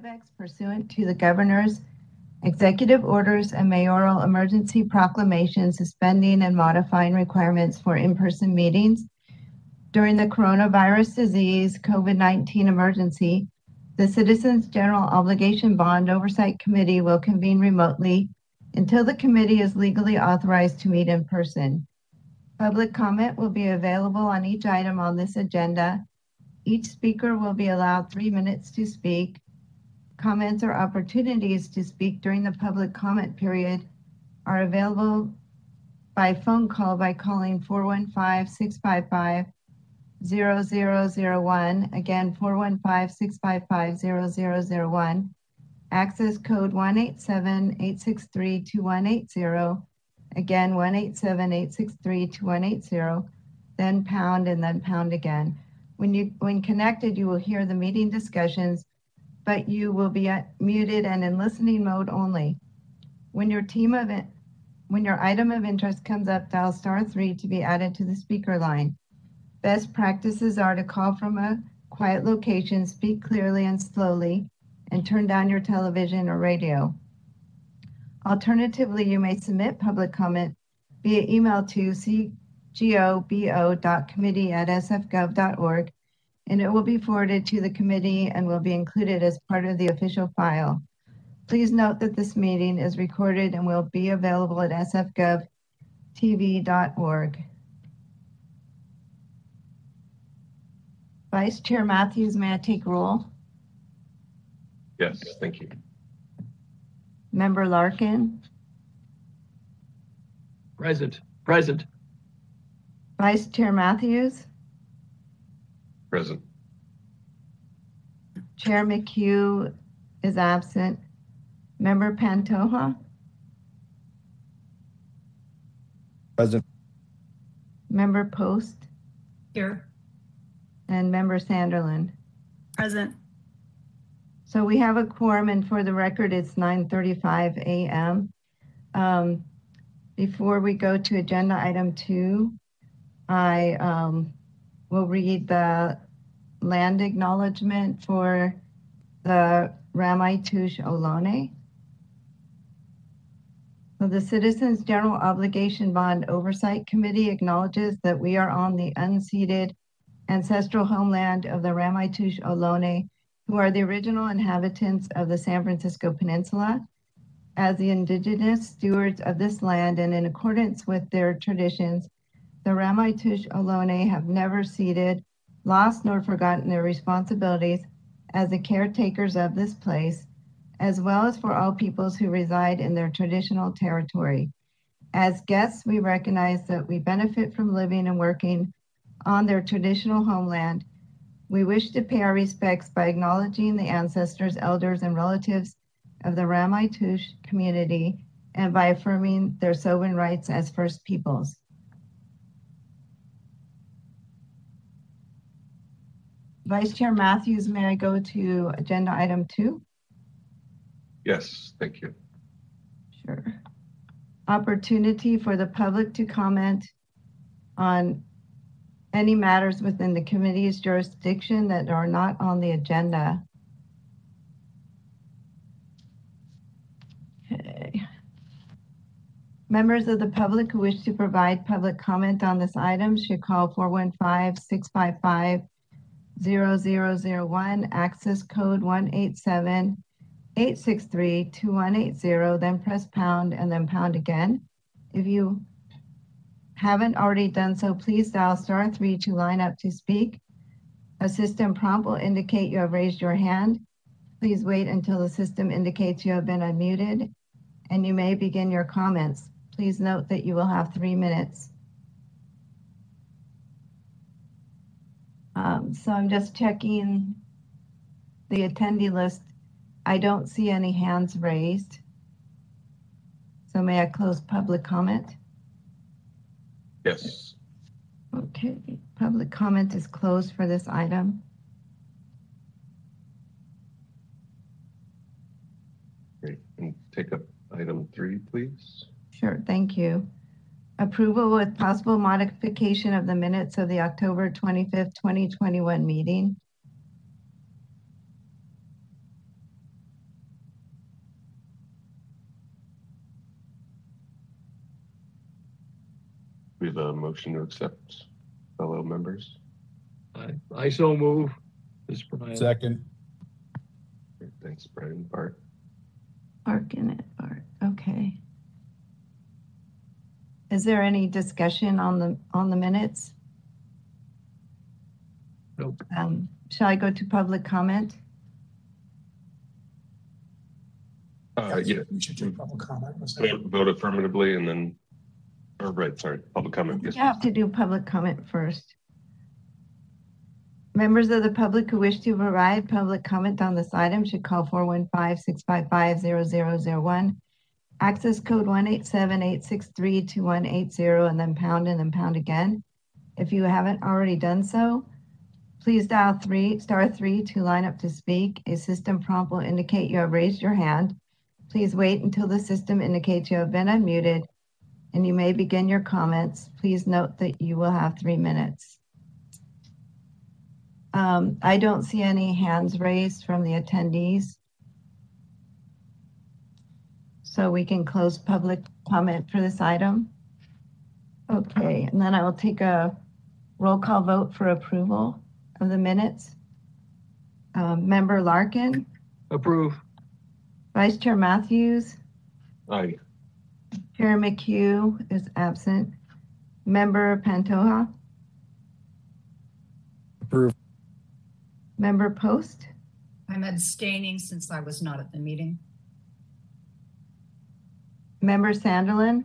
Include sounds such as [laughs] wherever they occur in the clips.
WebEx pursuant to the governor's executive orders and mayoral emergency proclamation suspending and modifying requirements for in-person meetings during the coronavirus disease COVID-19 emergency. The Citizens General Obligation Bond Oversight Committee will convene remotely until the committee is legally authorized to meet in person. Public comment will be available on each item on this agenda. Each speaker will be allowed three minutes to speak. Comments or opportunities to speak during the public comment period are available by phone call by calling 415-655-0001. Again, 415-655-0001. Access code 187-863-2180. Again, 187-863-2180. Then pound and then pound again. When you when connected, you will hear the meeting discussions, but you will be muted and in listening mode only. When your team of it, when your item of interest comes up, dial star three to be added to the speaker line. Best practices are to call from a quiet location, speak clearly and slowly, and turn down your television or radio. Alternatively, you may submit public comment via email to cgobo.committee at sfgov.org, and it will be forwarded to the committee and will be included as part of the official file. Please note that this meeting is recorded and will be available at sfgovtv.org. Vice Chair Matthews, may I take roll? Yes, thank you. Member Larkin, Present, present. Vice Chair Matthews, Present. Chair McHugh is absent. Member Pantoja, Present. Member Post, Here. and Member Sanderlin. Present. So we have a quorum, and for the record, it's 9:35 a.m. Um, Before we go to agenda item two, I um, will read the land acknowledgement for the Ramaytush Ohlone. So the Citizens General Obligation Bond Oversight Committee acknowledges that we are on the unceded ancestral homeland of the Ramaytush Ohlone who are the original inhabitants of the San Francisco Peninsula. As the indigenous stewards of this land and in accordance with their traditions, the Ramaytush Ohlone have never ceded, lost, nor forgotten their responsibilities as the caretakers of this place, as well as for all peoples who reside in their traditional territory. As guests, we recognize that we benefit from living and working on their traditional homeland we wish to pay our respects by acknowledging the ancestors, elders, and relatives of the Ramaytush community and by affirming their sovereign rights as First Peoples. Vice Chair Matthews, may I go to agenda item two? Yes, thank you. Sure. Opportunity for the public to comment on any matters within the committee's jurisdiction that are not on the agenda. Okay. Members of the public who wish to provide public comment on this item should call 415-655-0001, access code 187-863-2180, then press pound and then pound again. If you haven't already done so, please dial star three to line up to speak. A system prompt will indicate you have raised your hand. Please wait until the system indicates you have been unmuted and you may begin your comments. Please note that you will have three minutes. Um, so I'm just checking the attendee list. I don't see any hands raised. So may I close public comment? Yes. Okay, public comment is closed for this item. Great. And take up item three, please. Sure, thank you. Approval with possible modification of the minutes of the October 25th, 2021 meeting. We have a motion to accept, fellow members. I, I so move. This Brian. Second. Thanks, Brian. Bart. Bark in it, Bart. Okay. Is there any discussion on the, on the minutes? Nope. Um, shall I go to public comment? Uh, yeah, We should do public comment. was that- vote vote affirmatively and then, or right, sorry, public comment. You have to do public comment first. Members of the public who wish to provide public comment on this item should call 415-655-0001. Access code 187-863-2180 and then pound and then pound again. If you haven't already done so, please dial three, star three to line up to speak. A system prompt will indicate you have raised your hand. Please wait until the system indicates you have been unmuted and you may begin your comments. Please note that you will have three minutes. Um, I don't see any hands raised from the attendees. So we can close public comment for this item. Okay, and then I will take a roll call vote for approval of the minutes. Um, Member Larkin, Approve. Vice Chair Matthews, Aye. Chair McHugh is absent. Member Pantoja, Approve. Member Post, I'm abstaining since I was not at the meeting. Member Sanderlin.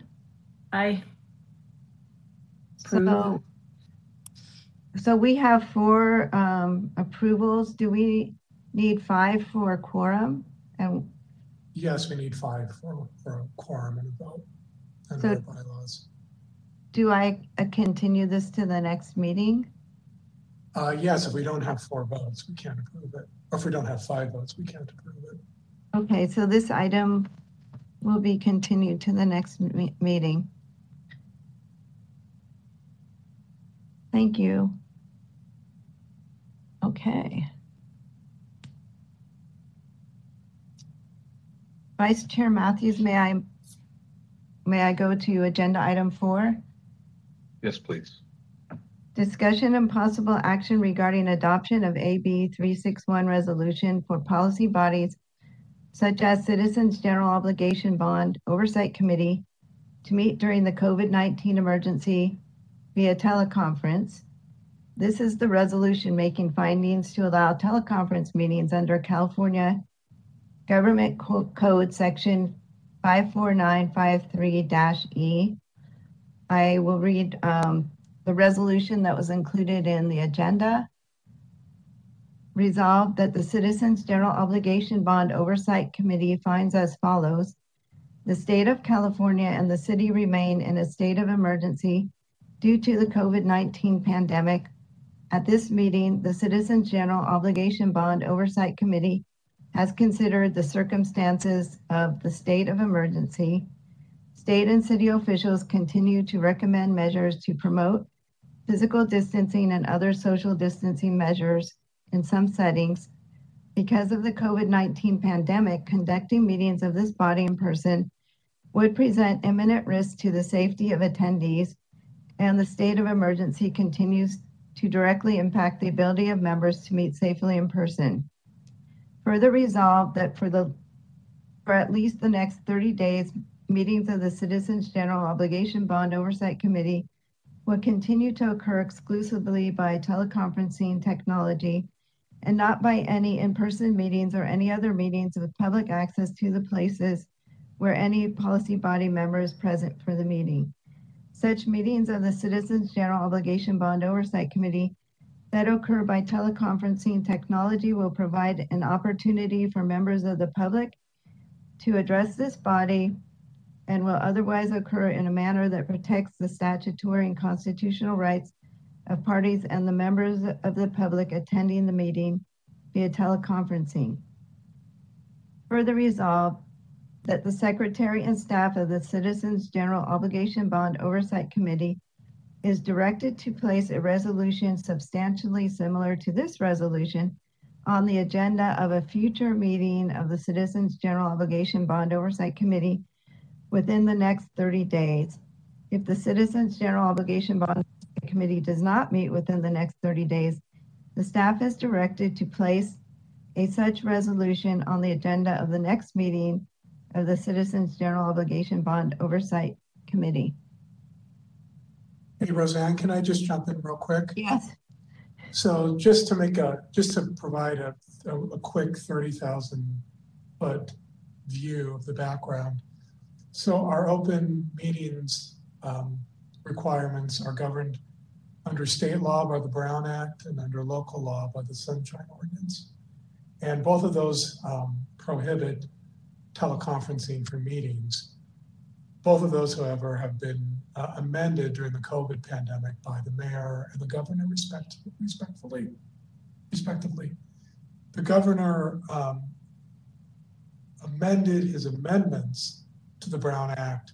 Aye. So, so we have four um, approvals. Do we need five for a quorum? And Yes, we need five for, for a quorum and a vote under So- bylaws. do I uh, continue this to the next meeting? Uh, yes, if we don't have four votes, we can't approve it. Or if we don't have five votes, we can't approve it. Okay, so this item will be continued to the next me- meeting. Thank you. Okay. Vice Chair Matthews, may I, may I go to agenda item four? Yes, please. Discussion and possible action regarding adoption of AB 361 resolution for policy bodies such as Citizens General Obligation Bond Oversight Committee to meet during the COVID-19 emergency via teleconference. This is the resolution making findings to allow teleconference meetings under California Government Co- Code Section 54953-E. I will read um, the resolution that was included in the agenda. Resolved that the Citizens General Obligation Bond Oversight Committee finds as follows. The state of California and the city remain in a state of emergency due to the COVID-19 pandemic. At this meeting, the Citizens General Obligation Bond Oversight Committee has considered the circumstances of the state of emergency. State and city officials continue to recommend measures to promote physical distancing and other social distancing measures in some settings. Because of the COVID-19 pandemic, conducting meetings of this body in person would present imminent risk to the safety of attendees, and the state of emergency continues to directly impact the ability of members to meet safely in person. Further resolved that for the, for at least the next 30 days, meetings of the Citizens General Obligation Bond Oversight Committee will continue to occur exclusively by teleconferencing technology and not by any in-person meetings or any other meetings with public access to the places where any policy body member is present for the meeting. Such meetings of the Citizens General Obligation Bond Oversight Committee that occur by teleconferencing technology will provide an opportunity for members of the public to address this body and will otherwise occur in a manner that protects the statutory and constitutional rights of parties and the members of the public attending the meeting via teleconferencing. Further resolved that the secretary and staff of the Citizens General Obligation Bond Oversight Committee is directed to place a resolution substantially similar to this resolution on the agenda of a future meeting of the Citizens General Obligation Bond Oversight Committee within the next 30 days. If the Citizens General Obligation Bond Committee does not meet within the next 30 days, the staff is directed to place a such resolution on the agenda of the next meeting of the Citizens General Obligation Bond Oversight Committee. Hey, Roseanne, can I just jump in real quick? Yes. So just to make a, just to provide a, a, a quick thirty thousand foot view of the background. So our open meetings, um, requirements are governed under state law by the Brown Act and under local law by the Sunshine Ordinance. And both of those, um, prohibit teleconferencing for meetings. Both of those, however, have been uh, amended during the COVID pandemic by the mayor and the governor respect, respectfully, respectively. The governor um, amended his amendments to the Brown Act.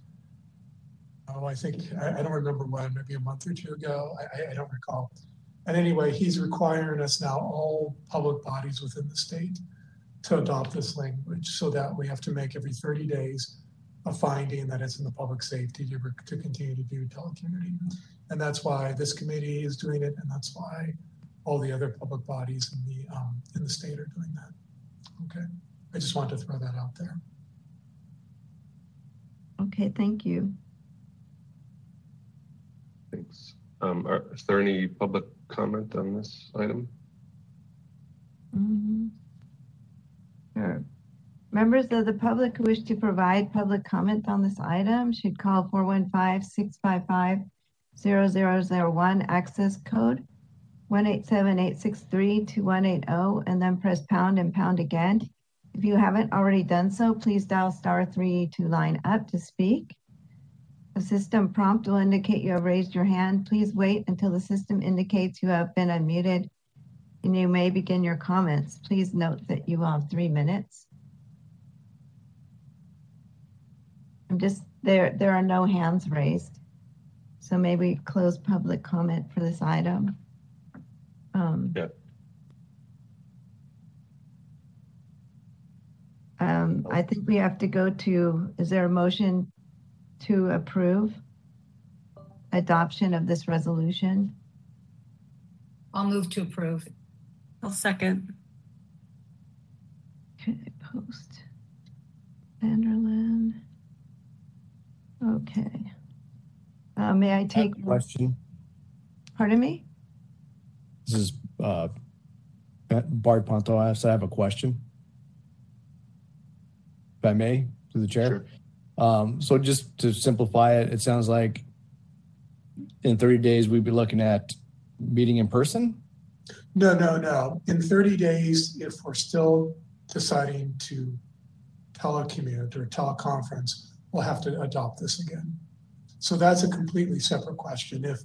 Oh, I think, I, I don't remember when, maybe a month or two ago. I, I, don't recall. And anyway, he's requiring us now, all public bodies within the state, to adopt this language so that we have to make every 30 days a finding that it's in the public safety to, to continue to do telecommuting. And that's why this committee is doing it, and that's why all the other public bodies in the um, in the state are doing that. Okay, I just wanted to throw that out there. Okay, thank you. Thanks. Um, are, is there any public comment on this item? Mhm. Sure. Members of the public who wish to provide public comment on this item should call 415-655-0001 access code 187-863-2180 and then press pound and pound again. If you haven't already done so, please dial star three to line up to speak. A system prompt will indicate you have raised your hand. Please wait until the system indicates you have been unmuted and you may begin your comments. Please note that you will have three minutes. I'm just, there, there are no hands raised. So maybe close public comment for this item. Um, Yeah. Um, I think we have to go to, is there a motion to approve adoption of this resolution? I'll move to approve. I'll second. Okay, post. Sanderlin. Okay. Uh, may I take, Question. pardon me? This is uh, Bart Pantoja. I have a question. If I may, to the chair. Sure. Um, so just to simplify it, it sounds like in 30 days, we'd be looking at meeting in person? No, no, no. In 30 days, if we're still deciding to telecommute or teleconference, we'll have to adopt this again. So that's a completely separate question. If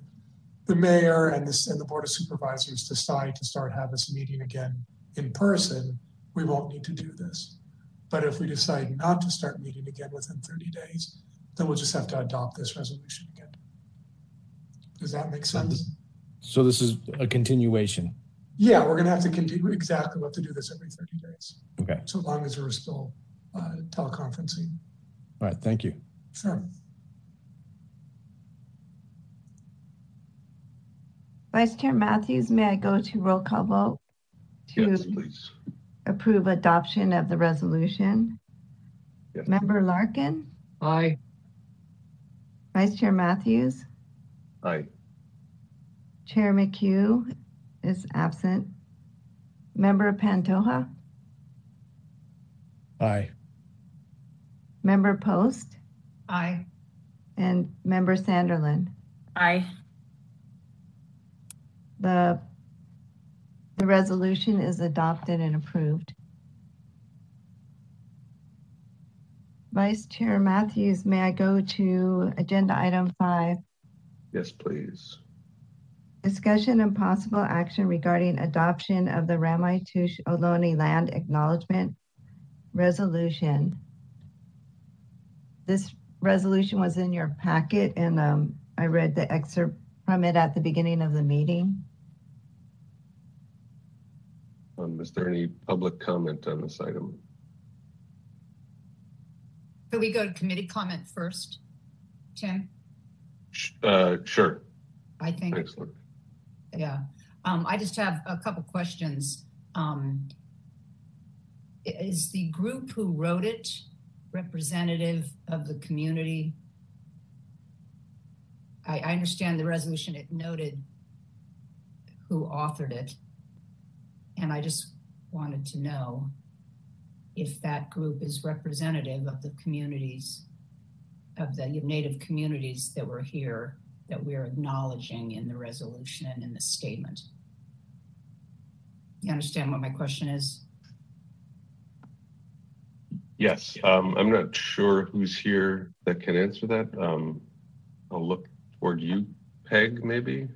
the mayor and this and the board of supervisors decide to start have this meeting again in person, we won't need to do this. But if we decide not to start meeting again within 30 days, then we'll just have to adopt this resolution again. Does that make sense? So this is a continuation. Yeah, we're gonna have to continue exactly we have to do this every 30 days. Okay. So long as we're still uh, teleconferencing. All right. Thank you. Sure. Vice Chair Matthews, may I go to roll call vote Yes, please. Approve adoption of the resolution? Yes. Member Larkin, Aye. Vice Chair Matthews, Aye. Chair McHugh is absent. Member Pantoja, Aye. Member Post, Aye. and Member Sanderlin. Aye. The, the resolution is adopted and approved. Vice Chair Matthews, may I go to agenda item five? Yes, please. Discussion and possible action regarding adoption of the Ramaytush Ohlone Land Acknowledgement Resolution. This resolution was in your packet and um, I read the excerpt from it at the beginning of the meeting. Um, is there any public comment on this item? Could we go to committee comment first? Tim? Uh, sure. I think, Luke. yeah. Um, I just have a couple questions. Um, is the group who wrote it representative of the community? I, I understand the resolution, it noted who authored it. And I just wanted to know if that group is representative of the communities, of the native communities that were here, that we're acknowledging in the resolution and in the statement. You understand what my question is? Yes, um, I'm not sure who's here that can answer that. Um, I'll look toward you, Peg, maybe?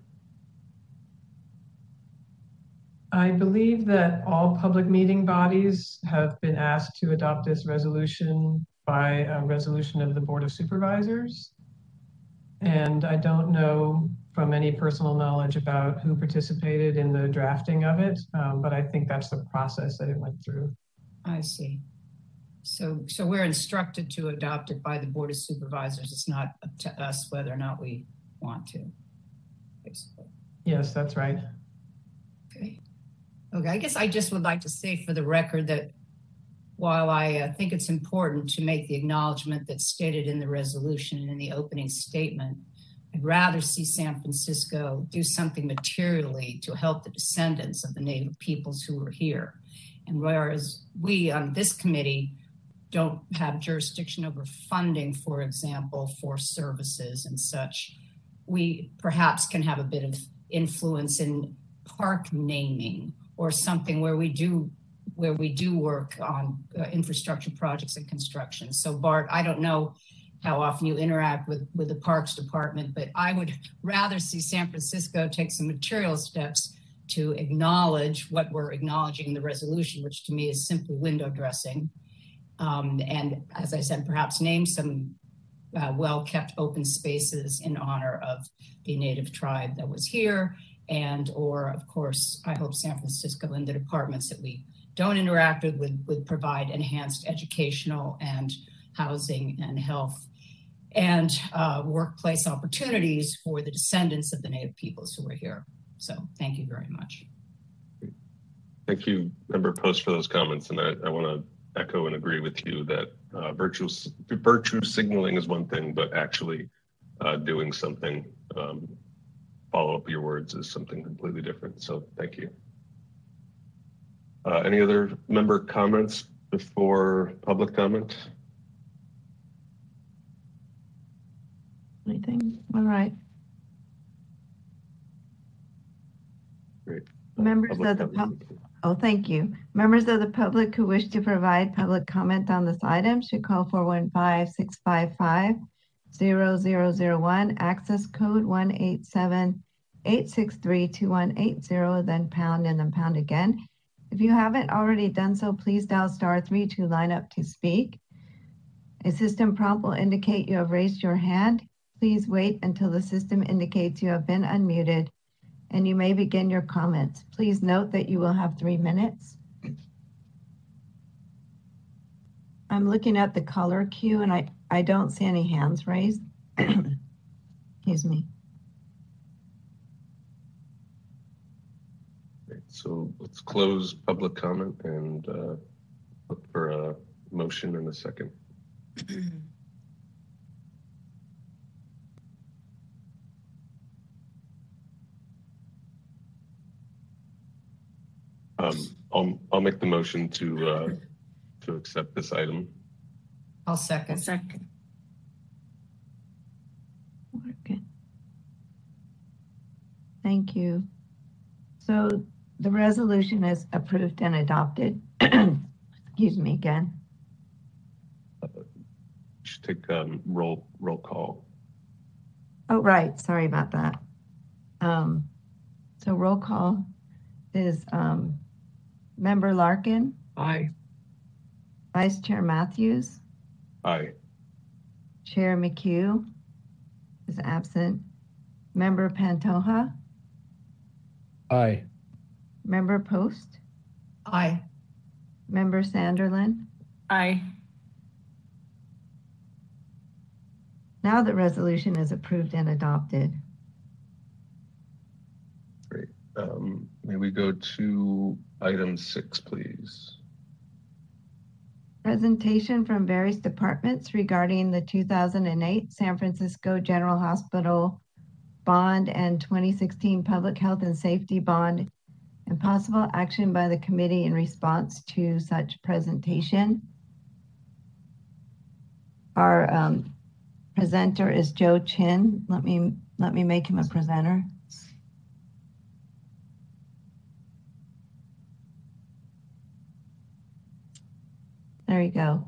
I believe that all public meeting bodies have been asked to adopt this resolution by a resolution of the Board of Supervisors. And I don't know from any personal knowledge about who participated in the drafting of it, um, but I think that's the process that it went through. I see. So, so we're instructed to adopt it by the Board of Supervisors. It's not up to us whether or not we want to. basically. Yes, that's right. Okay. I guess I just would like to say for the record that while I uh, think it's important to make the acknowledgement that's stated in the resolution and in the opening statement, I'd rather see San Francisco do something materially to help the descendants of the Native peoples who were here. And whereas we on this committee don't have jurisdiction over funding, for example, for services and such, we perhaps can have a bit of influence in park naming or something where we do where we do work on uh, infrastructure projects and construction. So Bart, I don't know how often you interact with with the parks department, but I would rather see San Francisco take some material steps to acknowledge what we're acknowledging in the resolution, which to me is simply window dressing. Um, and as I said, perhaps name some uh, well kept open spaces in honor of the native tribe that was here and or of course i hope san francisco and the departments that we don't interact with would, would provide enhanced educational and housing and health and uh, workplace opportunities for the descendants of the native peoples who are here so thank you very much Thank you, Member Post, for those comments. And I, I want to echo and agree with you that uh, virtue, virtue signaling is one thing, but actually uh, doing something, um, follow up your words is something completely different. So thank you. Uh, any other member comments before public comment? Anything? All right. Great. Members Public of the public. oh, thank you. Members of the public who wish to provide public comment on this item should call 415-655-0001, access code 187-863-2180, then pound and then pound again. If you haven't already done so, please dial star three to line up to speak. A system prompt will indicate you have raised your hand. Please wait until the system indicates you have been unmuted and you may begin your comments. Please note that you will have three minutes. I'm looking at the color cue and I, I don't see any hands raised. [clears throat] Excuse me. So let's close public comment and uh, look for a motion in a second. [clears throat] Um, I'll, I'll make the motion to, uh, to accept this item. I'll A second second. Okay. Thank you. So the resolution is approved and adopted. [clears throat] Excuse me again. Should take, um, roll, roll call. Oh, right. Sorry about that. Um, so roll call is, um, Member Larkin, Aye. Vice Chair Matthews, Aye. Chair McHugh is absent. Member Pantoja, Aye. Member Post, aye Member Sanderlin, Aye. Now the resolution is approved and adopted. Great. Um, may we go to item six, please? Presentation from various departments regarding the 2008 San Francisco General Hospital bond and 2016 Public Health and Safety bond and possible action by the committee in response to such presentation. Our um, presenter is Joe Chin. Let me let me make him a presenter. There you go.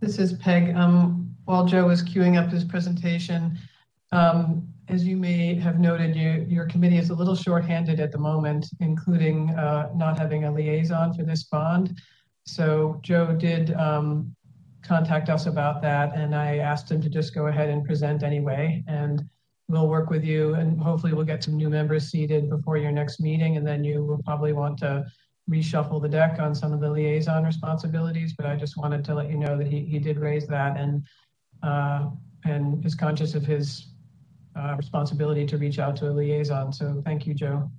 This is Peg. Um, while Joe was queuing up his presentation, um, as you may have noted, you, your committee is a little shorthanded at the moment, including uh, not having a liaison for this bond. So Joe did um, contact us about that, and I asked him to just go ahead and present anyway. And we'll work with you, and hopefully we'll get some new members seated before your next meeting, and then you will probably want to reshuffle the deck on some of the liaison responsibilities. But I just wanted to let you know that he, he did raise that and uh, and is conscious of his uh, responsibility to reach out to a liaison. So thank you, Joe.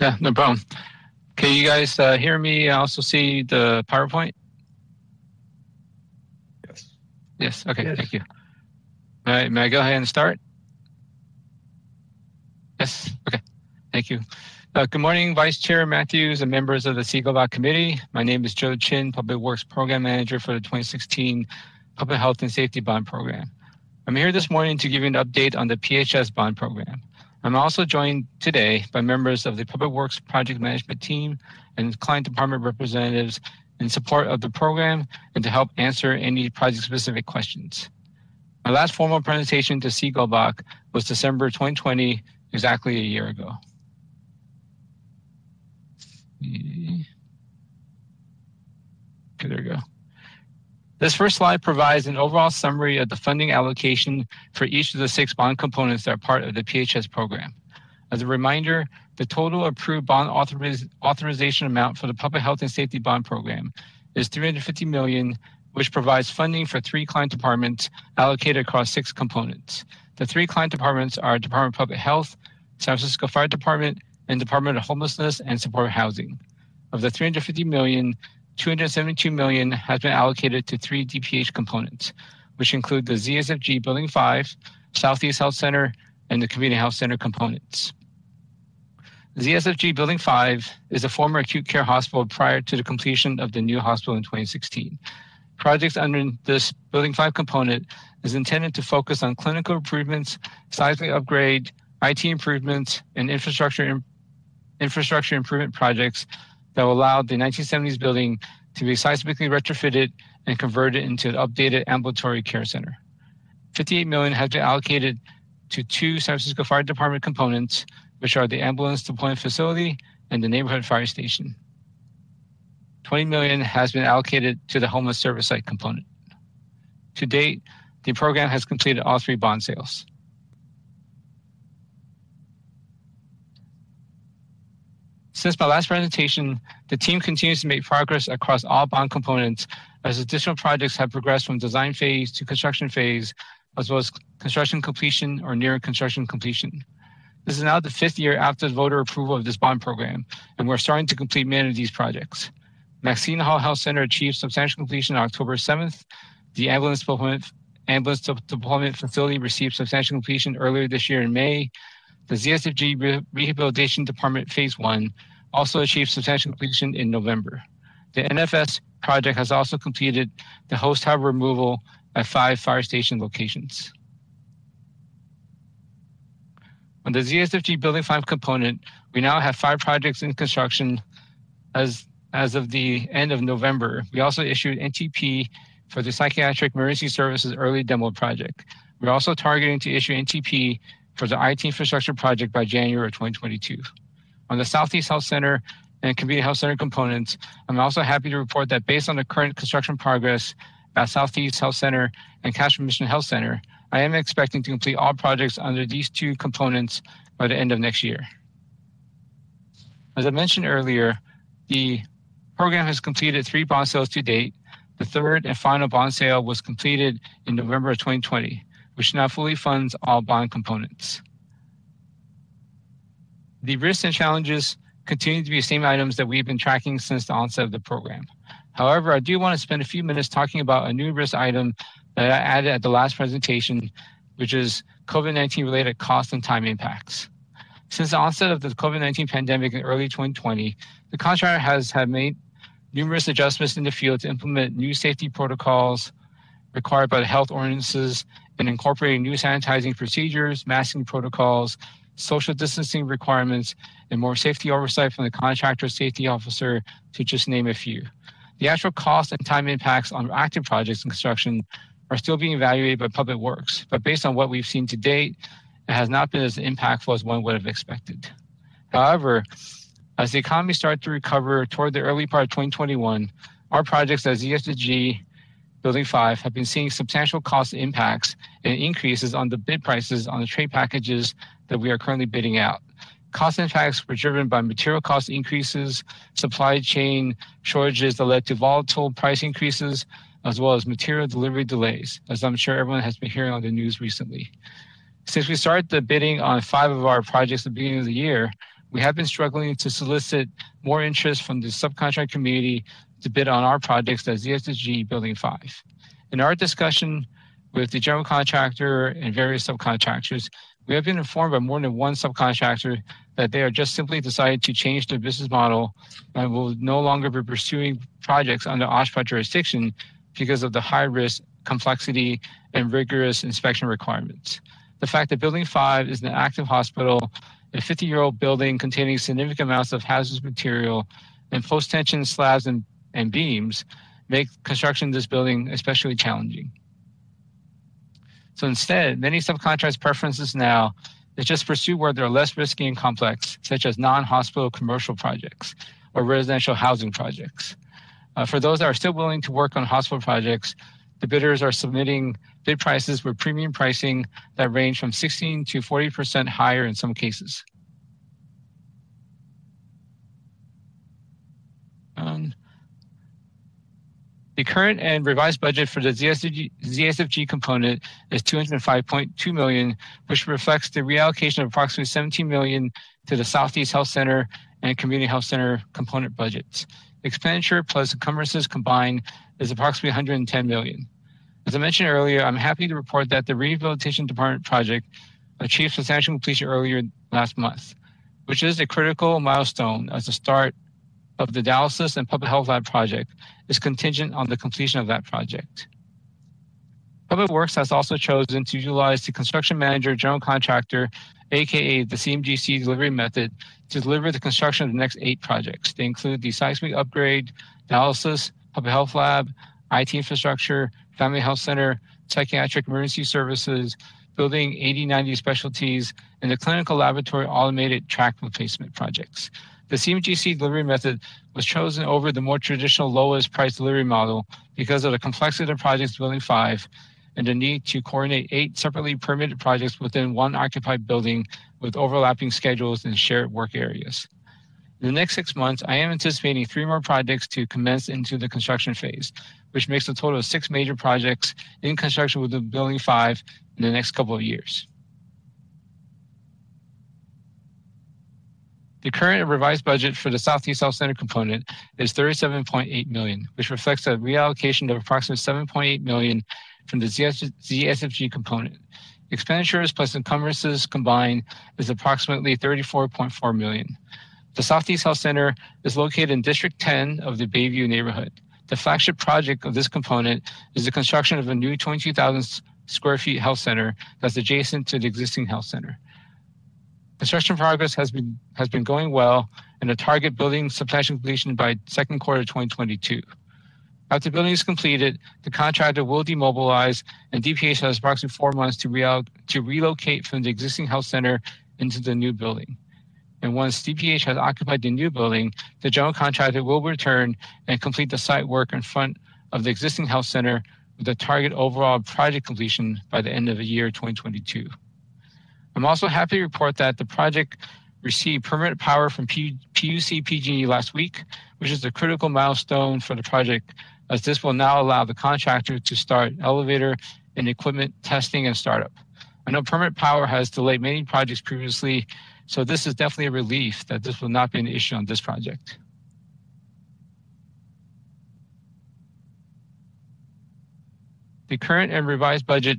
Yeah, no problem. Can you guys uh, hear me? I also see the PowerPoint. Yes. Yes. Okay. Yes. Thank you. All right. May I go ahead and start? Yes. Okay. Thank you. Uh, good morning, Vice Chair Matthews and members of the CGOBOC Committee. My name is Joe Chin, Public Works Program Manager for the 2016 Public Health and Safety Bond Program. I'm here this morning to give you an update on the PHS bond program. I'm also joined today by members of the Public Works Project Management Team and client department representatives in support of the program and to help answer any project-specific questions. My last formal presentation to CGOBOC was December 2020, exactly a year ago. Okay, there we go. This first slide provides an overall summary of the funding allocation for each of the six bond components that are part of the PHS program. As a reminder, the total approved bond authoriz authorization amount for the Public Health and Safety Bond Program is 350 million, which provides funding for three client departments allocated across six components. The three client departments are Department of Public Health, San Francisco Fire Department, and Department of Homelessness and Support Housing. Of the 350 million, 272 million has been allocated to three DPH components, which include the ZSFG Building 5, Southeast Health Center, and the Community Health Center components. ZSFG Building 5 is a former acute care hospital prior to the completion of the new hospital in 2016. Projects under this Building 5 component is intended to focus on clinical improvements, seismic upgrade, IT improvements, and infrastructure, infrastructure improvement projects that will allow the 1970s building to be seismically retrofitted and converted into an updated ambulatory care center. 58 million has been allocated to two San Francisco Fire Department components, which are the ambulance deployment facility and the neighborhood fire station. 20 million has been allocated to the homeless service site component. To date, the program has completed all three bond sales. Since my last presentation, the team continues to make progress across all bond components as additional projects have progressed from design phase to construction phase, as well as construction completion or near construction completion. This is now the fifth year after the voter approval of this bond program, and we're starting to complete many of these projects. Maxine Hall Health Center achieved substantial completion on October 7th. The ambulance ambulance deployment facility received substantial completion earlier this year in May. The ZSFG Re Rehabilitation Department Phase 1 also achieved substantial completion in November. The NFS project has also completed the host tower removal at five fire station locations. On the ZSFG Building 5 component, we now have five projects in construction as, as of the end of November. We also issued NTP for the Psychiatric Emergency Services Early Demo Project. We're also targeting to issue NTP for the IT infrastructure project by January of 2022. On the Southeast Health Center and Community Health Center components, I'm also happy to report that based on the current construction progress at Southeast Health Center and Castro Mission Health Center, I am expecting to complete all projects under these two components by the end of next year. As I mentioned earlier, the program has completed three bond sales to date. The third and final bond sale was completed in November of 2020, which now fully funds all bond components. The risks and challenges continue to be the same items that we've been tracking since the onset of the program. However, I do want to spend a few minutes talking about a new risk item that I added at the last presentation, which is COVID-19 related cost and time impacts. Since the onset of the COVID-19 pandemic in early 2020, the contractor has had made numerous adjustments in the field to implement new safety protocols required by the health ordinances and incorporating new sanitizing procedures, masking protocols, social distancing requirements, and more safety oversight from the contractor safety officer, to just name a few. The actual cost and time impacts on active projects in construction are still being evaluated by Public Works, but based on what we've seen to date, it has not been as impactful as one would have expected. However, as the economy started to recover toward the early part of 2021, our projects at ZSG Building 5 have been seeing substantial cost impacts and increases on the bid prices on the trade packages that we are currently bidding out. Cost impacts were driven by material cost increases, supply chain shortages that led to volatile price increases, as well as material delivery delays, as I'm sure everyone has been hearing on the news recently. Since we started the bidding on five of our projects at the beginning of the year, we have been struggling to solicit more interest from the subcontract community to bid on our projects at ZSG Building 5. In our discussion with the general contractor and various subcontractors, we have been informed by more than one subcontractor that they are just simply decided to change their business model and will no longer be pursuing projects under OSHPD jurisdiction because of the high risk, complexity, and rigorous inspection requirements. The fact that Building 5 is an active hospital, a 50 year old building containing significant amounts of hazardous material, and post tension slabs and, and beams make construction of this building especially challenging. So instead, many subcontractors' preferences now is just pursue where they're less risky and complex, such as non-hospital commercial projects or residential housing projects. Uh, for those that are still willing to work on hospital projects, the bidders are submitting bid prices with premium pricing that range from 16 to 40% higher in some cases. Um, the current and revised budget for the ZSFG, ZSFG component is 205.2 million, which reflects the reallocation of approximately 17 million to the Southeast Health Center and Community Health Center component budgets. Expenditure plus encumbrances combined is approximately 110 million. As I mentioned earlier, I'm happy to report that the Rehabilitation Department project achieved substantial completion earlier last month, which is a critical milestone as the start of the dialysis and public health lab project is contingent on the completion of that project. Public Works has also chosen to utilize the construction manager general contractor, aka the CMGC delivery method, to deliver the construction of the next eight projects. They include the seismic upgrade, dialysis, public health lab, IT infrastructure, family health center, psychiatric emergency services, building 8090 specialties, and the clinical laboratory automated track replacement projects. The CMGC delivery method was chosen over the more traditional lowest price delivery model because of the complexity of the projects building five and the need to coordinate eight separately permitted projects within one occupied building with overlapping schedules and shared work areas. In the next six months, I am anticipating three more projects to commence into the construction phase, which makes a total of six major projects in construction within Building 5 in the next couple of years. The current revised budget for the Southeast Health Center component is 37.8 million, which reflects a reallocation of approximately 7.8 million from the ZSFG component. Expenditures plus encumbrances combined is approximately 34.4 million. The Southeast Health Center is located in District 10 of the Bayview neighborhood. The flagship project of this component is the construction of a new 22,000 square feet health center that's adjacent to the existing health center. Construction progress has been has been going well, and the target building substantial completion by second quarter 2022. After the building is completed, the contractor will demobilize, and DPH has approximately four months to, re- to relocate from the existing health center into the new building. And once DPH has occupied the new building, the general contractor will return and complete the site work in front of the existing health center with a target overall project completion by the end of the year 2022. I'm also happy to report that the project received permanent power from P- PUC PG last week, which is a critical milestone for the project, as this will now allow the contractor to start elevator and equipment testing and startup. I know permanent power has delayed many projects previously, so this is definitely a relief that this will not be an issue on this project. The current and revised budget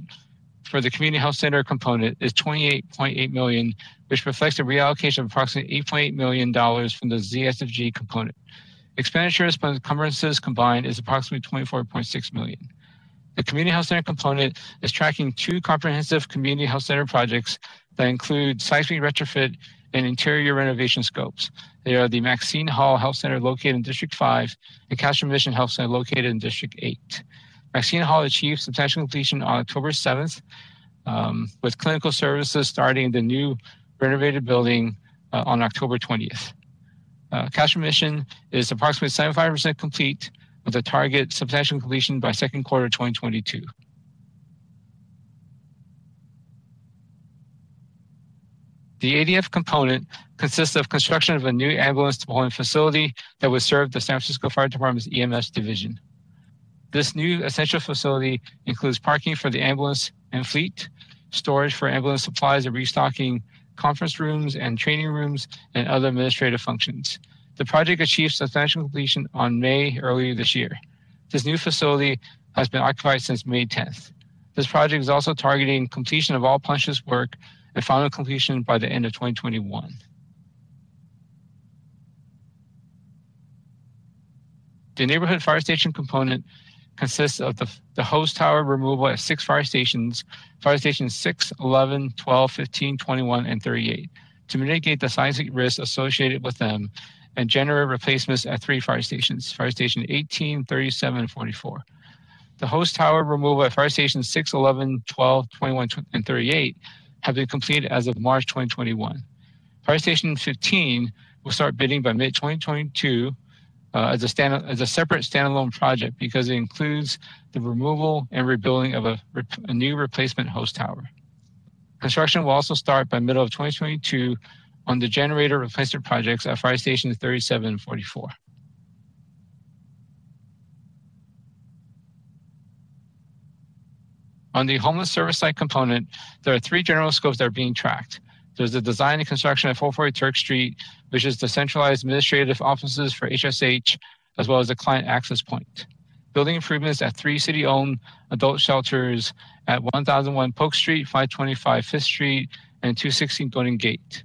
for the community health center component is 28.8 million, which reflects a reallocation of approximately 8.8 million dollars from the ZSFG component. Expenditures plus encumbrances combined is approximately 24.6 million. The community health center component is tracking two comprehensive community health center projects that include seismic retrofit and interior renovation scopes. They are the Maxine Hall Health Center located in District 5 and Castro Mission Health Center located in District 8. Maxine Hall achieved substantial completion on October 7th, um, with clinical services starting in the new renovated building uh, on October 20th. Uh, Castro Mission is approximately 75% complete with a target substantial completion by second quarter 2022. The ADF component consists of construction of a new ambulance deployment facility that would serve the San Francisco Fire Department's EMS division. This new essential facility includes parking for the ambulance and fleet, storage for ambulance supplies and restocking, conference rooms and training rooms, and other administrative functions. The project achieved substantial completion on May earlier this year. This new facility has been occupied since May 10th. This project is also targeting completion of all punch work and final completion by the end of 2021. The neighborhood fire station component consists of the, the hose tower removal at six fire stations, fire stations 6, 11, 12, 15, 21, and 38, to mitigate the seismic risk associated with them and generate replacements at three fire stations, fire station 18, 37, and 44. The hose tower removal at fire stations 6, 11, 12, 21, and 38 have been completed as of March 2021. Fire station 15 will start bidding by mid 2022 uh, as a stand as a separate standalone project because it includes the removal and rebuilding of a, a new replacement hose tower. Construction will also start by middle of 2022 on the generator replacement projects at fire stations 37 and 44. On the homeless service site component, there are three general scopes that are being tracked. There's the design and construction at 440 Turk Street, which is the centralized administrative offices for HSH, as well as the client access point. Building improvements at three city owned adult shelters at 1001 Polk Street, 525 Fifth Street, and 216 Golden Gate.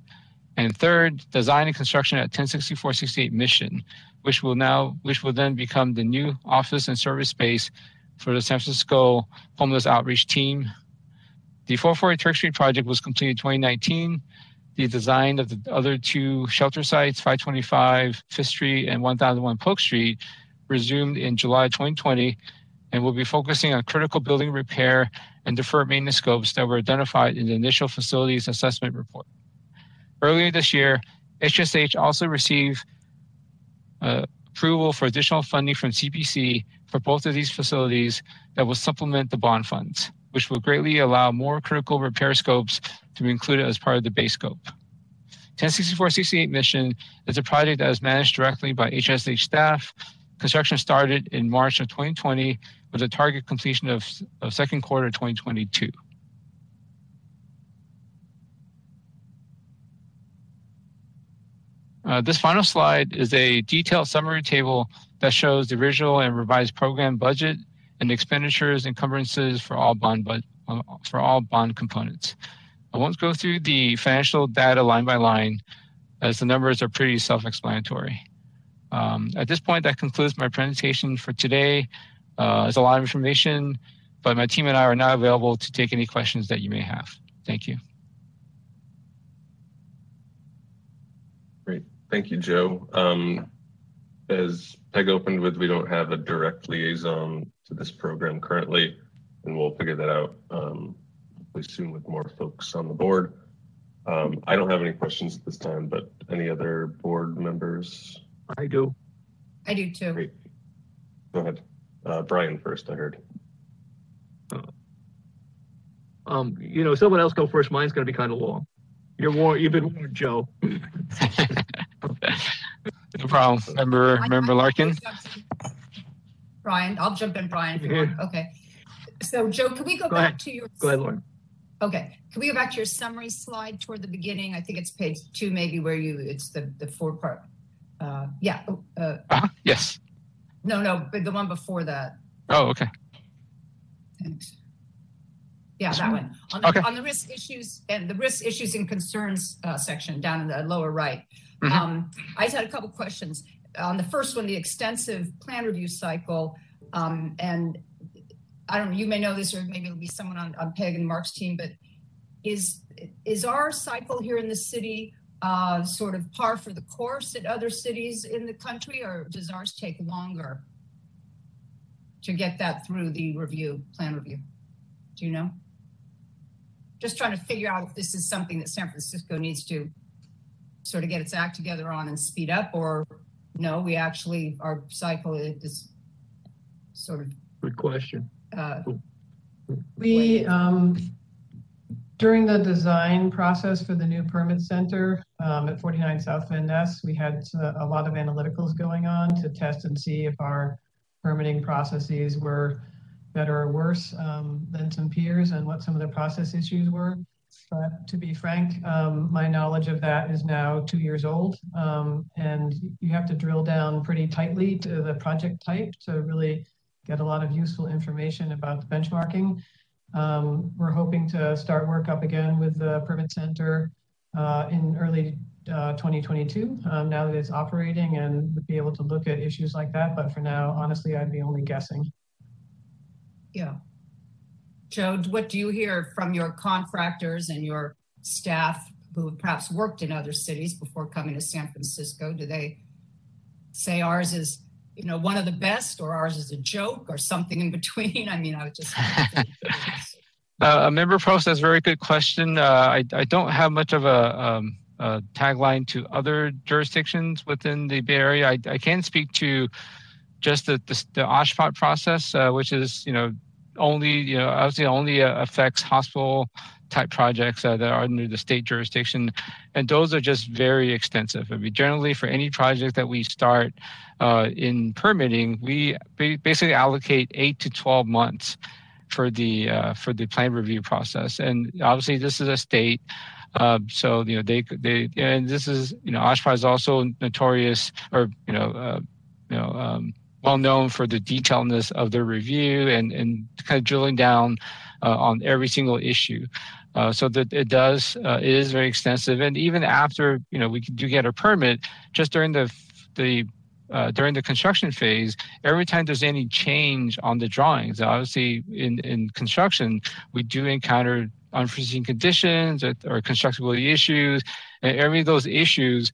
And third, design and construction at 106468 Mission, which will now, which will then become the new office and service space for the San Francisco Homeless Outreach Team. The 440 Turk Street project was completed in 2019. The design of the other two shelter sites, 525 Fifth Street and 1001 Polk Street, resumed in July 2020 and will be focusing on critical building repair and deferred maintenance scopes that were identified in the initial facilities assessment report. Earlier this year, HSH also received uh, approval for additional funding from CPC for both of these facilities that will supplement the bond funds, which will greatly allow more critical repair scopes to be included as part of the base scope. 106468 mission is a project that is managed directly by HSH staff. Construction started in March of 2020 with a target completion of, of second quarter 2022. Uh, this final slide is a detailed summary table that shows the original and revised program budget and expenditures and encumbrances for all bond uh, for all bond components. I won't go through the financial data line by line, as the numbers are pretty self-explanatory. Um, at this point, that concludes my presentation for today. Uh, there's a lot of information, but my team and I are now available to take any questions that you may have. Thank you. Great. Thank you, Joe. Um, as Peg opened with, we don't have a direct liaison to this program currently, and we'll figure that out um, soon with more folks on the board. Um, I don't have any questions at this time, but any other board members? I do. I do too. Great. Go ahead. Uh, Brian first, I heard. Um, you know, someone else go first. Mine's going to be kind of long. You're war, you've been warned, Joe. [laughs] [laughs] No problem. Member, I- Member Larkin? Brian, I'll jump in, Brian, if you want. Okay. So Joe, can we go Go back ahead. to your? Go ahead, Lauren. Okay, can we go back to your summary slide toward the beginning? I think it's page two, maybe where you, it's the, the four part. Uh, yeah, oh, uh, Uh-huh. Yes. no, no, but the one before that. Oh, okay. Thanks. Yeah, that one. On the, Okay. on the risk issues and the risk issues and concerns uh, section down in the lower right. Mhm. Um, I just had a couple questions. On the first one, the extensive plan review cycle, um, and I don't know, you may know this, or maybe it'll be someone on, on Peg and Mark's team, but is is our cycle here in the city uh, sort of par for the course at other cities in the country, or does ours take longer to get that through the review, plan review? Do you know? Just trying to figure out if this is something that San Francisco needs to sort of get its act together on and speed up, or no, we actually, our cycle is sort of, Good question. Uh, We, um, during the design process for the new permit center, um, at forty-nine South Van Ness, we had uh, a lot of analyticals going on to test and see if our permitting processes were better or worse, um, than some peers and what some of the process issues were. But to be frank, um, my knowledge of that is now two years old. Um, and you have to drill down pretty tightly to the project type to really get a lot of useful information about the benchmarking. Um, we're hoping to start work up again with the permit center uh, in early uh, 2022, um, now that it's operating and be able to look at issues like that. But for now, honestly, I'd be only guessing. yeah. Joe, what do you hear from your contractors and your staff who have perhaps worked in other cities before coming to San Francisco? Do they say ours is, you know, one of the best or ours is a joke or something in [laughs] between? I mean, I was [laughs] just. Uh, a member post, that's a very good question. Uh, I, I don't have much of a, um, a tagline to other jurisdictions within the Bay Area. I, I can speak to just the, the, the OSHPD process, uh, which is, you know, only, you know, obviously only uh, affects hospital type projects that are under the state jurisdiction. And those are just very extensive. I mean, generally for any project that we start uh, in permitting, we basically allocate eight to 12 months for the uh, for the plan review process. And obviously, this is a state, uh, so you know they they and this is you know OSHPD is also notorious or you know uh, you know um, well known for the detailedness of their review and and kind of drilling down uh, on every single issue. Uh, so that it does uh, it is very extensive, and even after you know we do get a permit, just during the the uh, during the construction phase, every time there's any change on the drawings, obviously in, in construction, we do encounter unforeseen conditions or, or constructability issues. And every of those issues,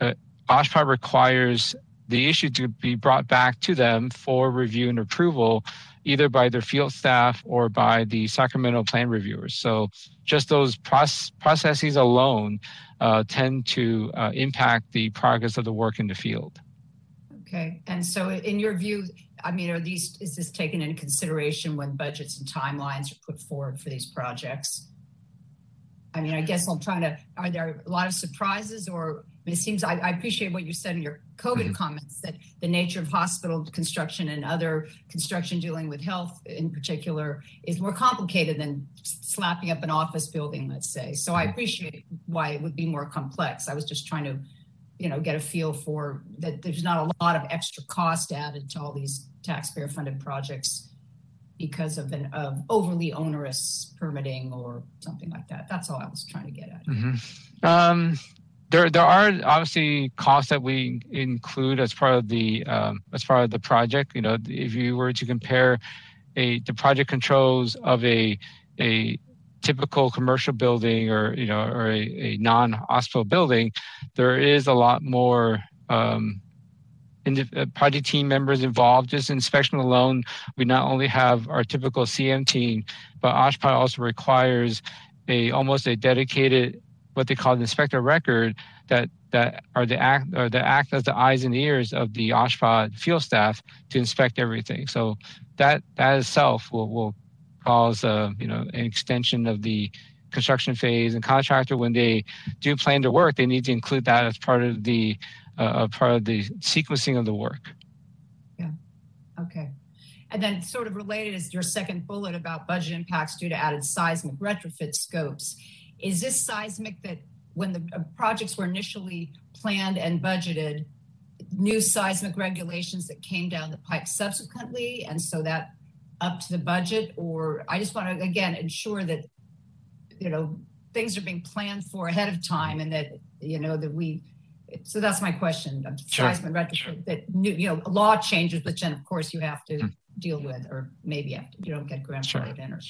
uh, OSHPD requires the issue to be brought back to them for review and approval, either by their field staff or by the Sacramento plan reviewers. So just those process, processes alone uh, tend to uh, impact the progress of the work in the field. Okay, and so in your view, I mean, are these, is this taken into consideration when budgets and timelines are put forward for these projects? I mean, I guess I'm trying to, are there a lot of surprises or, it seems, I, I appreciate what you said in your COVID Mhm. comments, that the nature of hospital construction and other construction dealing with health in particular is more complicated than slapping up an office building, let's say. So I appreciate why it would be more complex. I was just trying to you know, get a feel for that there's not a lot of extra cost added to all these taxpayer funded projects because of an of overly onerous permitting or something like that. That's all I was trying to get at. Mm-hmm. Um, there, there are obviously costs that we include as part of the um, as part of the project. You know, if you were to compare a the project controls of a a typical commercial building or you know or a, a non-hospital building, there is a lot more um, in the uh, project team members involved. Just inspection alone, we not only have our typical CM team, but OSHPD also requires a almost a dedicated what they call the inspector record that that are the act or the act as the eyes and ears of the OSHPD field staff to inspect everything. So that that itself will will cause uh, you know an extension of the construction phase and contractor when they do plan to work, they need to include that as part of the uh, part of the sequencing of the work. Yeah. Okay. And then sort of related is your second bullet about budget impacts due to added seismic retrofit scopes. Is this seismic that when the uh, projects were initially planned and budgeted, new seismic regulations that came down the pipe subsequently, and so that up to the budget? Or I just want to again ensure that you know things are being planned for ahead of time, and that you know that we. So that's my question. Sure. Seismic retrofit sure. that new, you know, law changes, which then of course you have to hmm. deal with, or maybe after you don't get grandfathered sure. in or.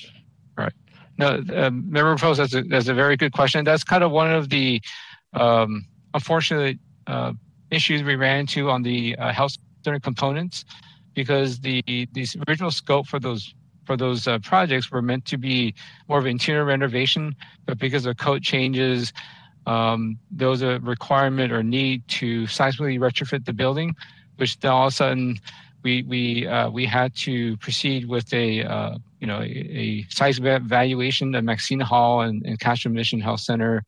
Right. No, uh, member Post, that's a, that's a very good question. That's kind of one of the um, unfortunate uh, issues we ran into on the uh, health center components because the the original scope for those for those uh, projects were meant to be more of interior renovation, but because of code changes, um, there was a requirement or need to seismically retrofit the building, which then all of a sudden we we uh, we had to proceed with a uh, you know a, seismic evaluation of Maxine Hall and, and Castro Mission Health Center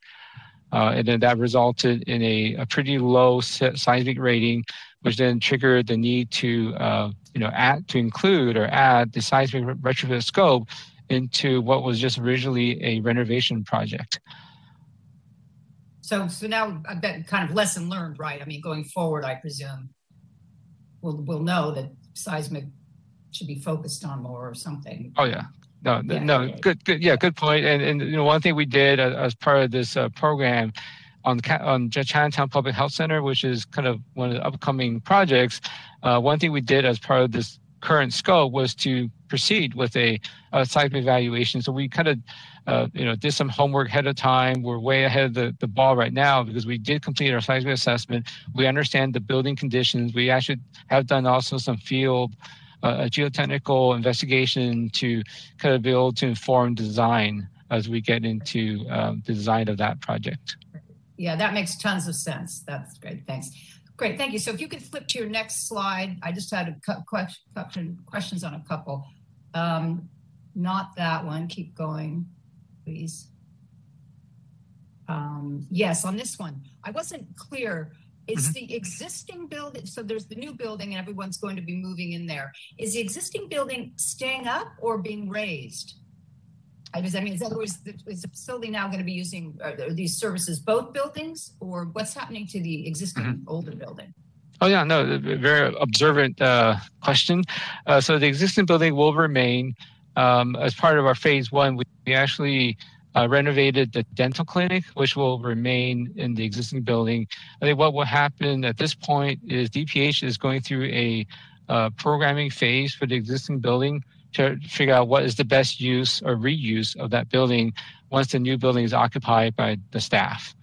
uh, and then that resulted in a, a pretty low seismic rating, which then triggered the need to, uh, you know, add to include or add the seismic retrofit scope into what was just originally a renovation project. So, so now I've kind of lesson learned, right? I mean, going forward, I presume we'll we'll know that seismic should be focused on more or something. Oh yeah, no, yeah. no, good, good, yeah, good point. And and you know, one thing we did as, as part of this uh, program on on Chinatown Public Health Center, which is kind of one of the upcoming projects. Uh, one thing we did as part of this current scope was to proceed with a, a site evaluation. So we kind of, uh, you know, did some homework ahead of time. We're way ahead of the, the ball right now because we did complete our seismic assessment. We understand the building conditions. We actually have done also some field a geotechnical investigation to kind of be able to inform design as we get into um, the design of that project. Yeah, that makes tons of sense. That's great. Thanks. Great, thank you. So if you could flip to your next slide, I just had a question, questions on a couple. Um, not that one. Keep going, please. Um, yes, on this one, I wasn't clear is mm-hmm. the existing building, so there's the new building and everyone's going to be moving in there. Is the existing building staying up or being razed? I mean, in other words, is the facility now going to be using are these services both buildings or what's happening to the existing mm-hmm. older building? Oh yeah, no, very observant uh, question. Uh, so the existing building will remain. Um, as part of our phase one, we actually uh, renovated the dental clinic, which will remain in the existing building. I think what will happen at this point is DPH is going through a uh, programming phase for the existing building to figure out what is the best use or reuse of that building once the new building is occupied by the staff.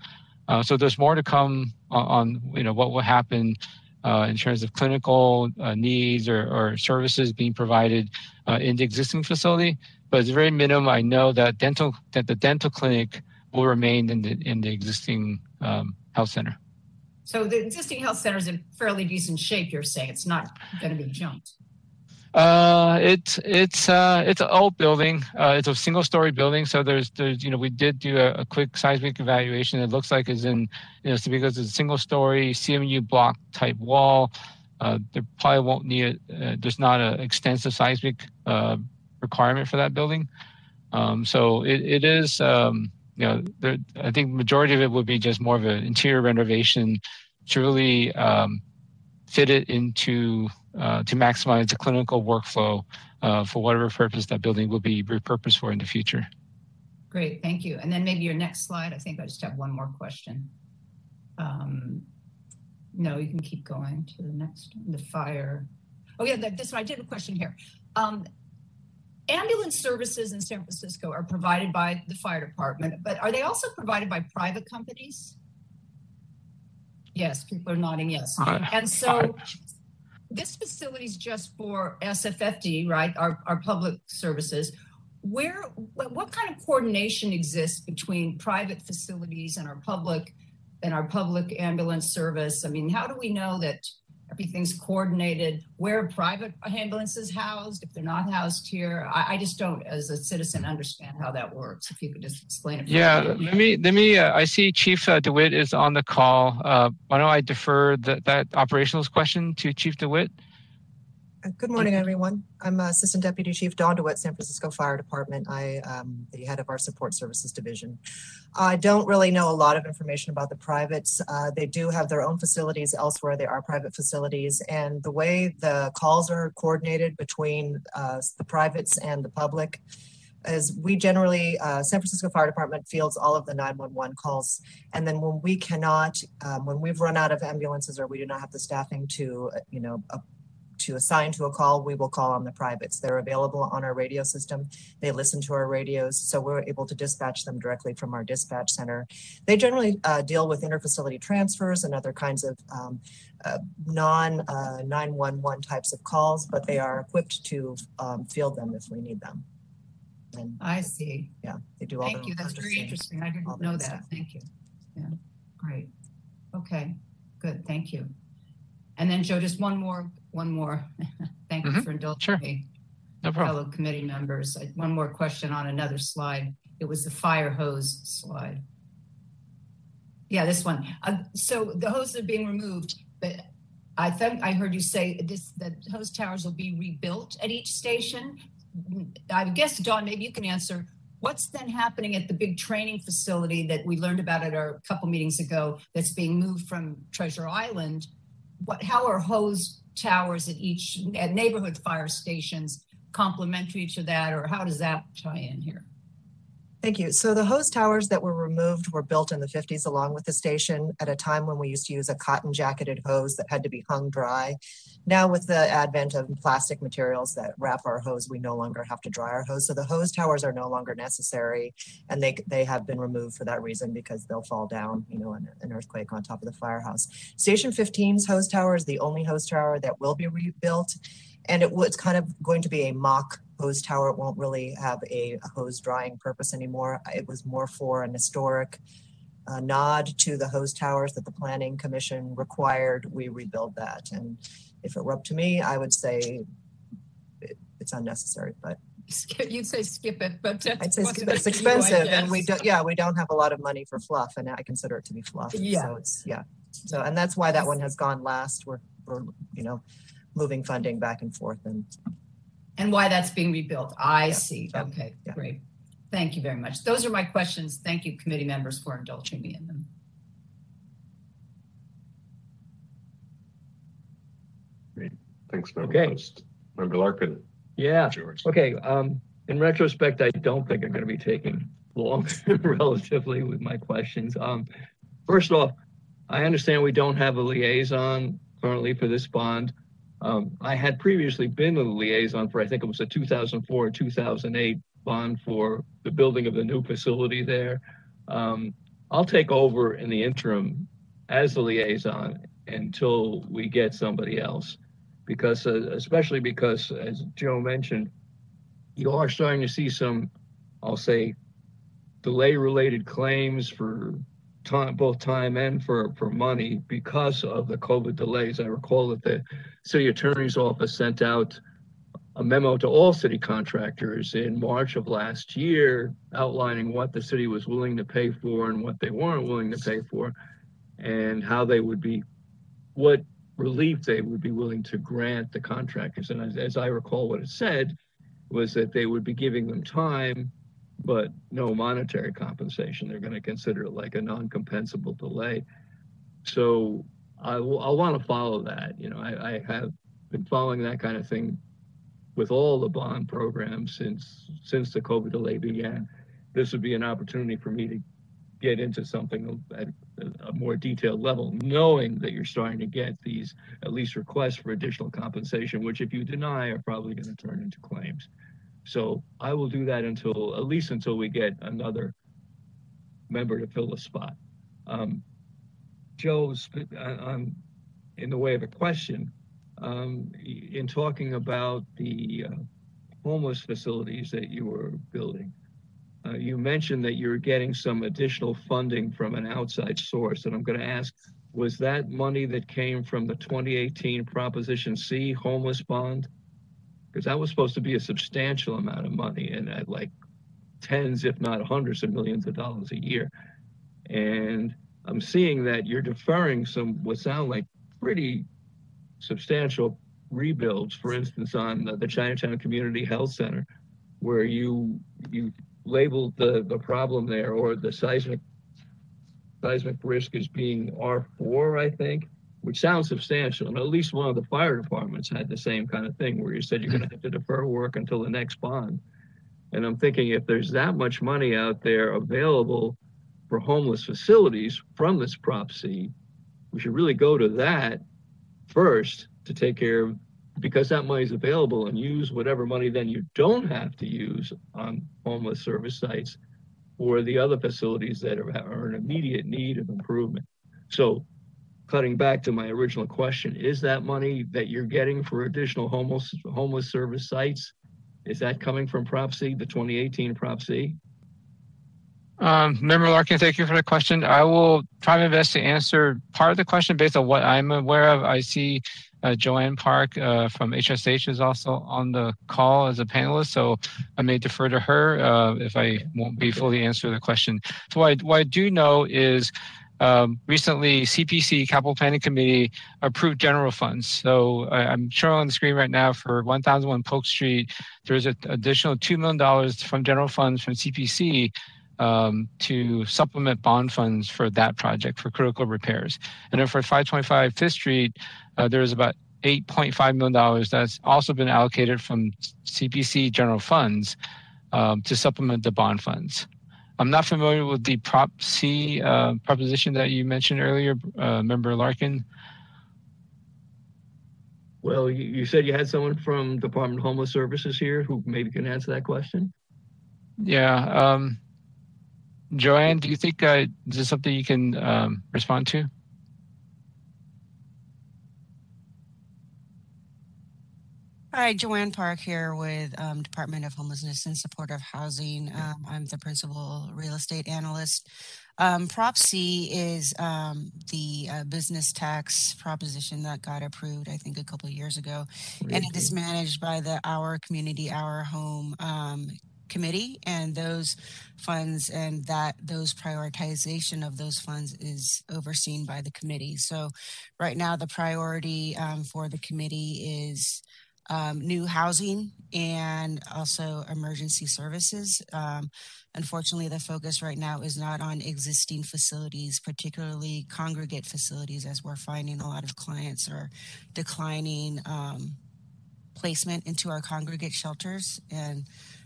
Uh, so there's more to come on, on you know what will happen uh, in terms of clinical uh, needs or, or, services being provided uh, in the existing facility but it's very minimum. I know that dental that the dental clinic will remain in the in the existing um, health center. So the existing health center is in fairly decent shape. You're saying it's not going to be junked. Uh, it's it's uh, it's an old building. Uh, it's a single story building. So there's there's you know we did do a, a quick seismic evaluation. It looks like is in you know because it's a single story CMU block type wall. Uh, there probably won't need uh, there's not an extensive seismic uh, requirement for that building. Um, so it, it is, um, you know, there, I think majority of it would be just more of an interior renovation to really um, fit it into uh, to maximize the clinical workflow uh, for whatever purpose that building will be repurposed for in the future. Great, thank you. And then maybe your next slide. I think I just have one more question. Um, no, you can keep going to the next the fire. Oh yeah, this one. I did a question here. Um, ambulance services in San Francisco are provided by the fire department, but are they also provided by private companies? Yes, people are nodding yes. Uh, and so this facility is just for SFFD, right? Our, our public services. Where, what kind of coordination exists between private facilities and our public and our public ambulance service? I mean, how do we know that everything's coordinated, where private ambulances housed, if they're not housed here. I, I just don't, as a citizen, understand how that works. If you could just explain it. Yeah, me. let me, let me, uh, I see Chief uh, DeWitt is on the call. Uh, why don't I defer that, that operationals question to Chief DeWitt? Good morning, everyone. I'm Assistant Deputy Chief Don DeWitt, San Francisco Fire Department. I am the head of our Support Services Division. I don't really know a lot of information about the privates. Uh, They do have their own facilities elsewhere. They are private facilities. And the way the calls are coordinated between uh, the privates and the public is we generally, uh, San Francisco Fire Department fields all of the 911 calls. And then when we cannot, um, when we've run out of ambulances or we do not have the staffing to, uh, you know, uh, to assign to a call, we will call on the privates. They're available on our radio system. They listen to our radios, so we're able to dispatch them directly from our dispatch center. They generally uh, deal with interfacility transfers and other kinds of um, uh, non uh, 911 types of calls, but they are equipped to um, field them if we need them. And I see. yeah, they do all that. Thank you. That's very interesting. I didn't that know stuff. that. Thank you. Yeah, great. Okay, good. Thank you. And then Joe, just one more, one more. [laughs] Thank you Mhm, for indulging sure. me, No problem. fellow committee members. I- One more question on another slide. It was the fire hose slide. Yeah, this one. Uh, so the hoses are being removed, but I think I heard you say this, that hose towers will be rebuilt at each station. I guess, Don, maybe you can answer. What's then happening at the big training facility that we learned about at our couple meetings ago that's being moved from Treasure Island? What, how are hose towers at each, at neighborhood fire stations complementary to that, or how does that tie in here? Thank you. So the hose towers that were removed were built in the 50s along with the station at a time when we used to use a cotton jacketed hose that had to be hung dry. Now with the advent of plastic materials that wrap our hose, we no longer have to dry our hose. So the hose towers are no longer necessary and they, they have been removed for that reason because they'll fall down, you know, in an earthquake on top of the firehouse. Station 15's hose tower is the only hose tower that will be rebuilt. And it was kind of going to be a mock hose tower. It won't really have a, hose drying purpose anymore. It was more for an historic uh, nod to the hose towers that the planning commission required. We rebuild that. And if it were up to me, I would say it, it's unnecessary, but Skip- You'd say skip it, but. I'd say skip it. it's [laughs] expensive and we don't, yeah, we don't have a lot of money for fluff and I consider it to be fluff. Yeah. So it's, yeah. So, and that's why that one has gone last. We're, we're, you know, moving funding back and forth and And why that's being rebuilt. I Yeah, see. yeah, Okay, yeah. great. Thank you very much. Those are my questions. Thank you, committee members, for indulging me in them. Great. Thanks, member Okay. Post. Member Larkin, Yeah, George. okay, um, in retrospect, I don't think I'm gonna be taking long [laughs] relatively with my questions. Um, first off, I understand we don't have a liaison currently for this bond. Um, I had previously been the liaison for, I think it was a two thousand four, two thousand eight bond for the building of the new facility there. Um, I'll take over in the interim as the liaison until we get somebody else because uh, especially because as Joe mentioned, you are starting to see some, I'll say, delay related claims for time, both time and for, for money because of the COVID delays. I recall that the city attorney's office sent out a memo to all city contractors in March of last year outlining what the city was willing to pay for and what they weren't willing to pay for and how they would be, what relief they would be willing to grant the contractors. And as, as I recall, what it said was that they would be giving them time, but no monetary compensation. They're going to consider it like a non-compensable delay. So I want to follow that. You know, I, I have been following that kind of thing with all the bond programs since since the COVID delay began. This would be an opportunity for me to get into something at a more detailed level, knowing that you're starting to get these at least requests for additional compensation, which if you deny are probably going to turn into claims. So I will do that until, at least until we get another member to fill the spot. Um, Joe, uh, um, in the way of a question, um, in talking about the uh, homeless facilities that you were building, uh, you mentioned that you're getting some additional funding from an outside source, and I'm going to ask was that money that came from the 2018 Proposition C homeless bond? Because that was supposed to be a substantial amount of money and at like tens, if not hundreds of millions of dollars a year. And I'm seeing that you're deferring some what sound like pretty substantial rebuilds, for instance, on the, the Chinatown Community Health Center, where you you labeled the, the problem there or the seismic seismic risk as being R4, I think, which sounds substantial. And at least one of the fire departments had the same kind of thing where you said you're going to have to defer work until the next bond. And I'm thinking if there's that much money out there available for homeless facilities from this Prop C, we should really go to that first to take care of because that money is available and use whatever money then you don't have to use on homeless service sites or the other facilities that are, are in immediate need of improvement. So cutting back to my original question, is that money that you're getting for additional homeless homeless service sites, is that coming from Prop C, the 2018 Prop C? Um, Member Larkin, thank you for the question. I will try my best to answer part of the question based on what I'm aware of. I see uh, Joanne Park uh, from HSH is also on the call as a panelist, so I may defer to her uh, if I won't be fully answer the question. So what I, what I do know is um, recently CPC Capital Planning Committee approved general funds. So I, I'm showing on the screen right now for 1001 Polk Street, there's an additional $2 million from general funds from CPC um, to supplement bond funds for that project for critical repairs. And then for 525 Fifth Street, uh, there's about $8.5 million that's also been allocated from CPC general funds um, to supplement the bond funds. I'm not familiar with the Prop C uh, proposition that you mentioned earlier, uh, Member Larkin. Well, you, you said you had someone from Department of Homeless Services here who maybe can answer that question. Yeah. Um, Joanne, do you think uh, is this something you can um, respond to? Hi, Joanne Park here with um, Department of Homelessness and Supportive Housing. Um, I'm the principal real estate analyst. Um, Prop C is um, the uh, business tax proposition that got approved, I think, a couple of years ago, and it is managed by the Our Community, Our Home um, committee, and those funds and that those prioritization of those funds is overseen by the committee. So, right now, the priority um, for the committee is um, new housing and also emergency services. Um, unfortunately, the focus right now is not on existing facilities, particularly congregate facilities, as we're finding a lot of clients are declining um, placement into our congregate shelters. And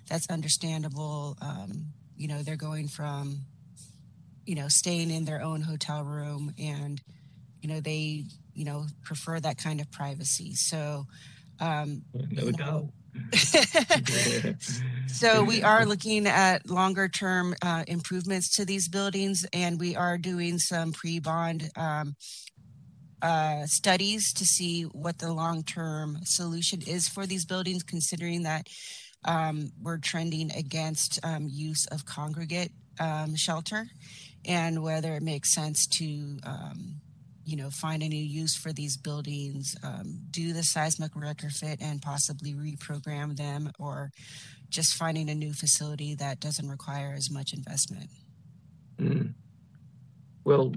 that's understandable. Um, you know, they're going from, you know, staying in their own hotel room and, you know, they, you know, prefer that kind of privacy. So, um, no doubt. [laughs] so we are looking at longer term uh, improvements to these buildings and we are doing some pre-bond um, uh, studies to see what the long-term solution is for these buildings considering that um, we're trending against um, use of congregate um, shelter and whether it makes sense to um, you know, find a new use for these buildings, um, do the seismic retrofit and possibly reprogram them, or just finding a new facility that doesn't require as much investment? Mm. Well,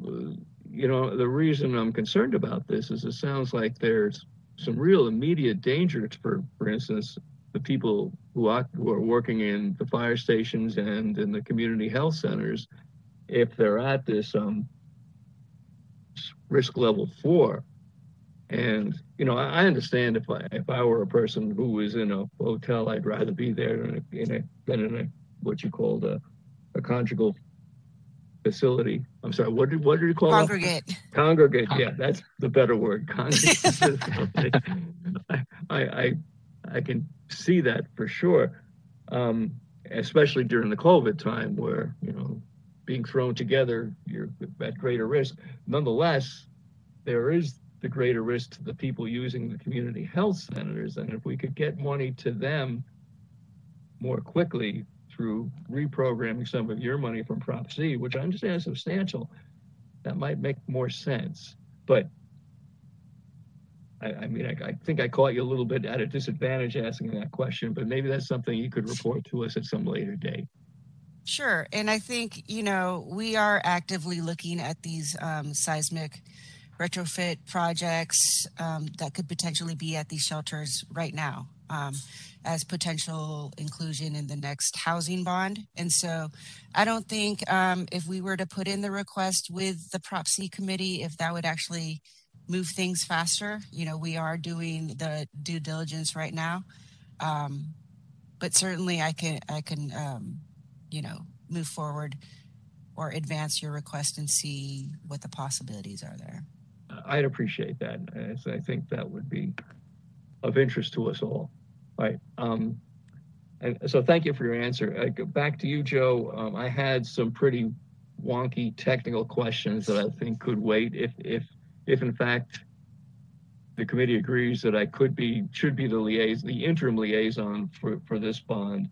you know, the reason I'm concerned about this is it sounds like there's some real immediate danger for, for instance, the people who are, who are working in the fire stations and in the community health centers if they're at this um, risk level four. And you know, I understand if I if I were a person who was in a hotel, I'd rather be there a, in a than in a what you call a, a conjugal facility. I'm sorry, what did what did you call congregate? It? Congregate, yeah, that's the better word. Congregate. [laughs] I, I I can see that for sure, um, especially during the COVID time where you know being thrown together, you're at greater risk. Nonetheless, there is the greater risk to the people using the community health centers. And if we could get money to them more quickly through reprogramming some of your money from Prop C, which I understand is substantial, that might make more sense. but I, I mean, I, I think I caught you a little bit at a disadvantage asking that question, but maybe that's something you could report to us at some later date. Sure. And I think, you know, we are actively looking at these um, seismic retrofit projects um, that could potentially be at these shelters right now um, as potential inclusion in the next housing bond. And so I don't think um, if we were to put in the request with the Prop C committee, if that would actually move things faster. You know, we are doing the due diligence right now. Um, but certainly I can, I can, um, you know, move forward or advance your request and see what the possibilities are there. I'd appreciate that. As I think that would be of interest to us all. Right. Um, and so thank you for your answer. I go back to you, Joe. Um, I had some pretty wonky technical questions that I think could wait if, if, if in fact the committee agrees that I could be, should be the liaison, the interim liaison for, for this bond.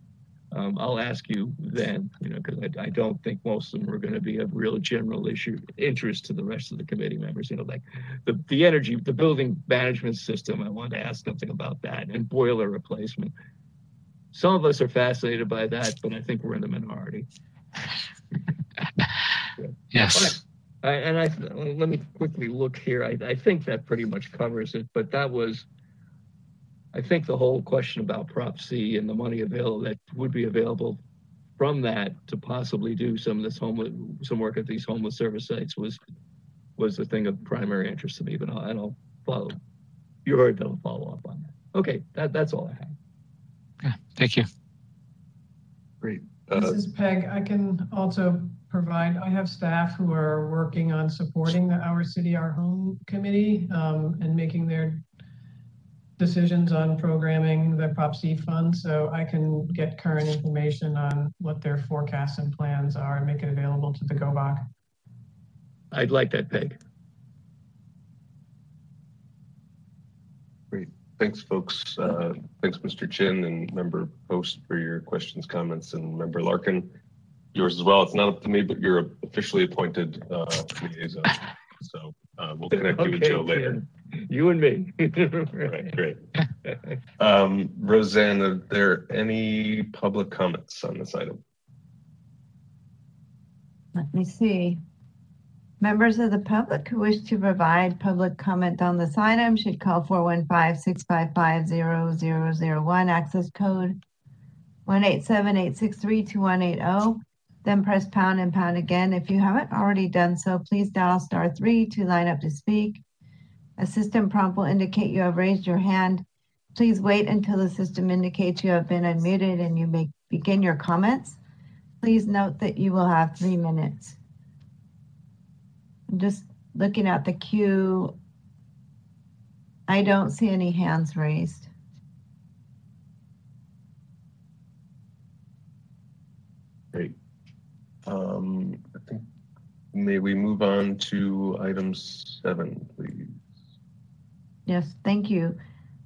Um, I'll ask you then, you know, because I, I don't think most of them are going to be of real general issue interest to the rest of the committee members. You know, like the, the energy, the building management system. I want to ask something about that and boiler replacement. Some of us are fascinated by that, but I think we're in the minority. [laughs] Yes. I, and I let me quickly look here. I, I think that pretty much covers it, but that was I think the whole question about Prop C and the money available that would be available from that to possibly do some of this homeless, some work at these homeless service sites was was the thing of primary interest to me. But I'll, and I'll follow. You heard they'll follow up on that. Okay, that that's all I have. Yeah, thank you. Great. This Uh, is Peg. I can also provide, I have staff who are working on supporting the Our City, Our Home Committee um, and making their decisions on programming the Prop C fund. So I can get current information on what their forecasts and plans are and make it available to the GOBOC. I'd like that, Peg. Great. Thanks, folks. Uh, thanks, Mr. Chin and member Post for your questions, comments, and member Larkin, yours as well. It's not up to me, but you're officially appointed uh, liaison. So uh, we'll connect you with Joe later. Ken. You and me. Right, great. [laughs] Um, Roseanne, are there any public comments on this item? Let me see. Members of the public who wish to provide public comment on this item should call 415-655-0001, access code 187-863-2180. Then press pound and pound again. If you haven't already done so, please dial star three to line up to speak. A system prompt will indicate you have raised your hand. Please wait until the system indicates you have been unmuted and you may begin your comments. Please note that you will have three minutes. I'm just looking at the queue. I don't see any hands raised. Great. Um, I think, may we move on to item seven, please? Yes, thank you.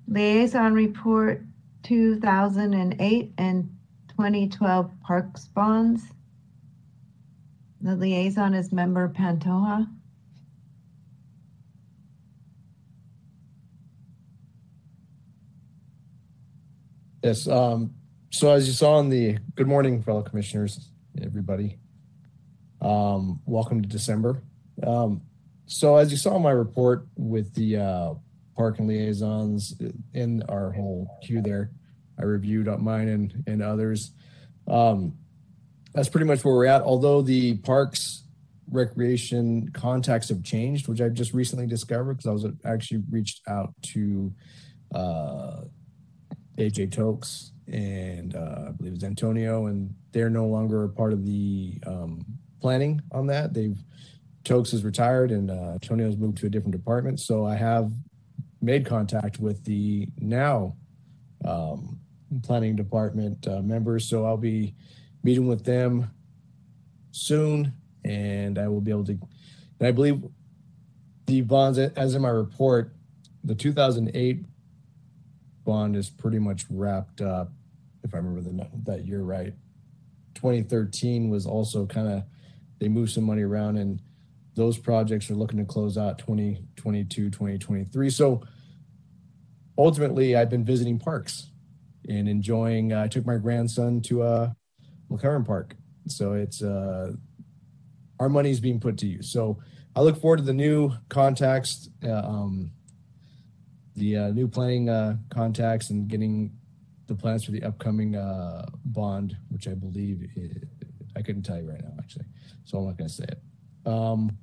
Liaison Report 2008 and 2012 Parks Bonds. The liaison is Member Pantoja. Yes. Um, so as you saw in the good morning, fellow commissioners, everybody. Um, welcome to December. Um, so as you saw in my report with the uh, park and liaisons in our whole queue there, I reviewed up mine and, and others. Um, that's pretty much where we're at. Although the parks recreation contacts have changed, which I've just recently discovered because I was actually reached out to uh, AJ Tokes and uh, I believe it's Antonio, and they're no longer a part of the um, planning on that. They've Tokes is retired and uh, Antonio's moved to a different department. So I have made contact with the now um, planning department uh, members. So I'll be meeting with them soon, and I will be able to. And I believe the bonds, as in my report, the 2008 bond is pretty much wrapped up, if I remember the, that year right. 2013 was also kind of, they moved some money around and those projects are looking to close out 2022, 2023. So ultimately, I've been visiting parks and enjoying. I took my grandson to uh, McLaren Park, so it's uh, our money is being put to use. So I look forward to the new contacts, uh, um, the uh, new planning uh, contacts, and getting the plans for the upcoming uh, bond, which I believe i I couldn't tell you right now, actually, so I'm not going to say it. Um,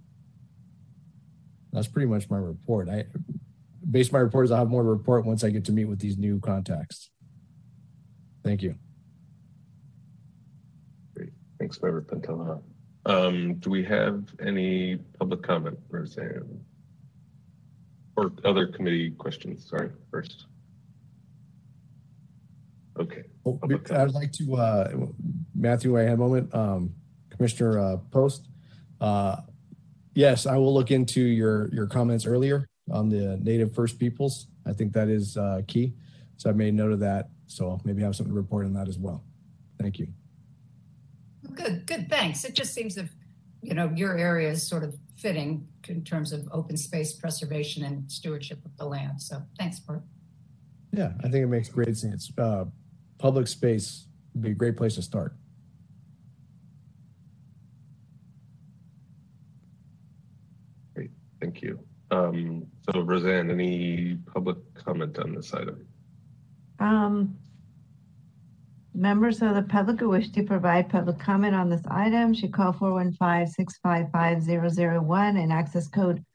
that's pretty much my report. I based my report is I'll have more to report once I get to meet with these new contacts. Thank you. Great. Thanks, Member Pantoja. Um, do we have any public comment, Roseanne? Or other committee questions? Sorry, first. Okay. Oh, Public I'd like to, uh, Matthew, I had a moment, um, Commissioner, uh, Post. Uh, yes, I will look into your, your comments earlier on the native first peoples. I think that is, uh, key. So I made note of that. So maybe have something to report on that as well. Thank you. Good, good, thanks. It just seems that, you know, your area is sort of fitting in terms of open space preservation and stewardship of the land. So thanks, Bert. Yeah, I think it makes great sense. Uh, public space would be a great place to start. Thank you. Um, so Roseanne, any public comment on this item? Um, members of the public who wish to provide public comment on this item should call 415-655-001 and access code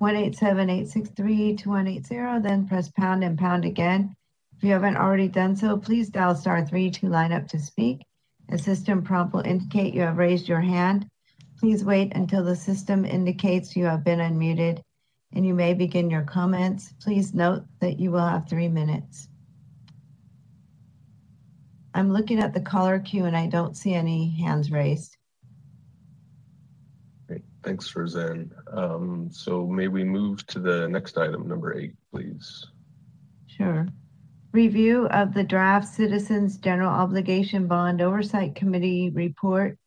187-863-2180, then press pound and pound again. If you haven't already done so, please dial star three to line up to speak. A system prompt will indicate you have raised your hand. Please wait until the system indicates you have been unmuted and you may begin your comments. Please note that you will have three minutes. I'm looking at the caller queue and I don't see any hands raised. Great, thanks, Roseanne. Um, so may we move to the next item, number eight, please? Sure. Review of the draft Citizens General Obligation Bond Oversight Committee report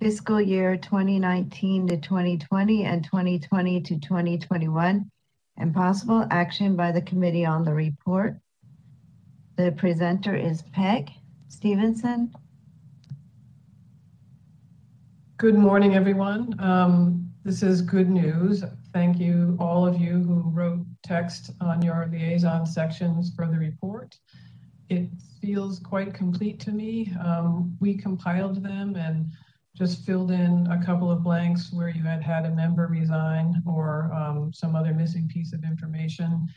fiscal year 2019 to 2020 and 2020 to 2021 and possible action by the committee on the report. The presenter is Peg Stevenson. Good morning, everyone. Um, this is good news. Thank you, all of you who wrote text on your liaison sections for the report. It feels quite complete to me. Um, we compiled them and just filled in a couple of blanks where you had had a member resign or um, some other missing piece of information.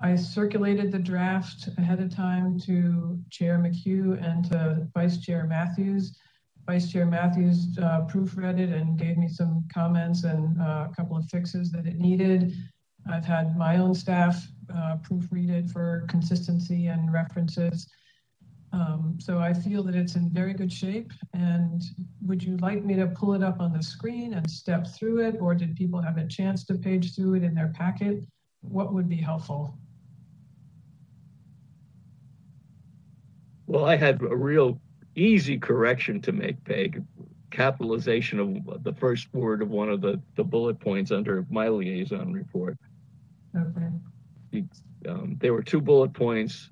I circulated the draft ahead of time to Chair McHugh and to Vice Chair Matthews. Vice Chair Matthews uh, proofread it and gave me some comments and uh, a couple of fixes that it needed. I've had my own staff uh, proofread it for consistency and references. Um, so I feel that it's in very good shape. And would you like me to pull it up on the screen and step through it, or did people have a chance to page through it in their packet? What would be helpful? Well, I had a real easy correction to make, Peg. Capitalization of the first word of one of the, the bullet points under my liaison report. Okay. Um, there were two bullet points.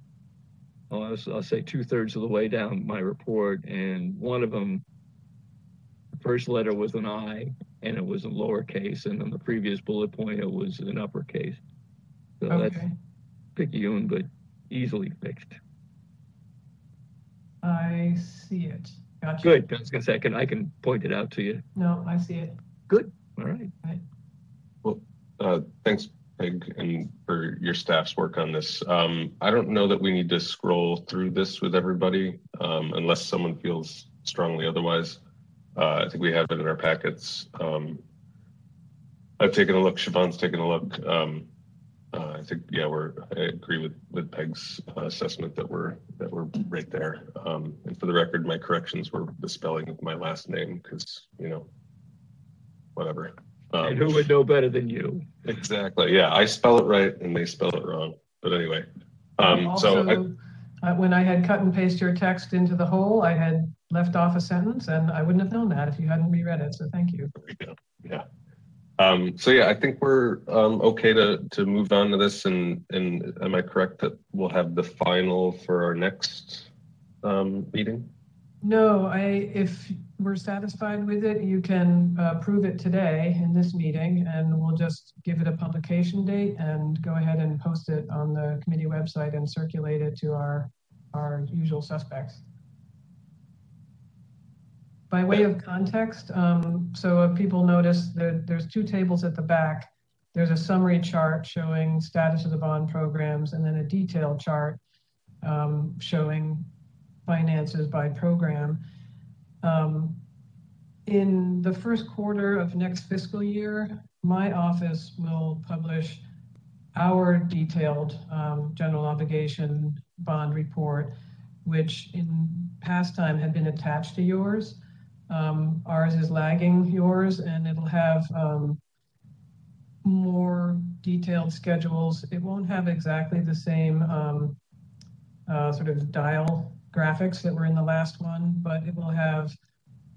I'll, I'll say two thirds of the way down my report, and one of them, the first letter was an I, and it was in lowercase, and then the previous bullet point it was in uppercase. So that's Okay. picayune, but easily fixed. I see it. Gotcha. Good. I was gonna say I can I can point it out to you. No, I see it. Good. All right. Well uh, thanks, Peg, and for your staff's work on this. Um, I don't know that we need to scroll through this with everybody, um, unless someone feels strongly otherwise. Uh, I think we have it in our packets. Um, I've taken a look, Siobhan's taken a look. Um, uh, I think, yeah, we're, I agree with, with Peg's uh, assessment that we're, that we're right there. Um, and for the record, my corrections were the spelling of my last name, because, you know, whatever. Um, And who would know better than you? Exactly. Yeah, I spell it right and they spell it wrong. But anyway, um, so I, uh, when I had cut and paste your text into the hole, I had left off a sentence and I wouldn't have known that if you hadn't reread it. So thank you. there we go. Yeah. Um, so yeah, I think we're um, okay to to move on to this, and and am I correct that we'll have the final for our next um, meeting? No, I, if we're satisfied with it, you can uh, approve it today in this meeting and we'll just give it a publication date and go ahead and post it on the committee website and circulate it to our, our usual suspects. By way of context, um, so if people notice that there's two tables at the back. There's a summary chart showing status of the bond programs and then a detailed chart um, showing finances by program. Um, in the first quarter of next fiscal year, my office will publish our detailed um, general obligation bond report, which in past time had been attached to yours. Um, ours is lagging yours, and it'll have um, more detailed schedules. It won't have exactly the same um, uh, sort of dial graphics that were in the last one, but it will have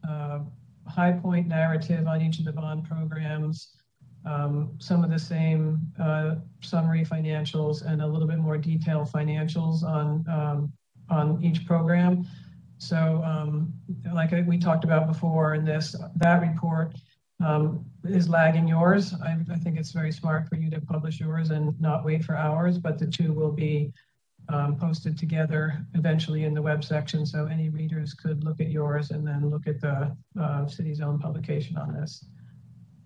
uh, high point narrative on each of the bond programs, um, some of the same uh, summary financials and a little bit more detailed financials on, um, on each program. So um, like we talked about before in this, that report um, is lagging yours. I, I, think it's very smart for you to publish yours and not wait for ours, but the two will be um, posted together eventually in the web section. So any readers could look at yours and then look at the uh, city's own publication on this.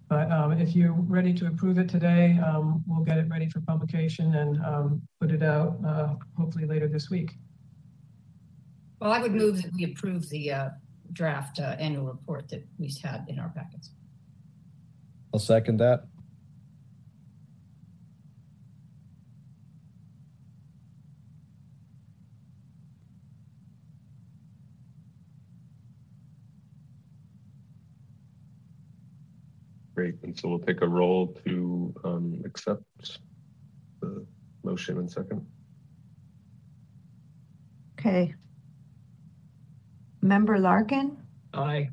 But um, if you're ready to approve it today, um, we'll get it ready for publication and um, put it out uh, hopefully later this week. Well, I would move that we approve the uh, draft uh, annual report that we had in our packets. I'll second that. Great, and so we'll take a roll to um, accept the motion and second. Okay. Member Larkin, Aye.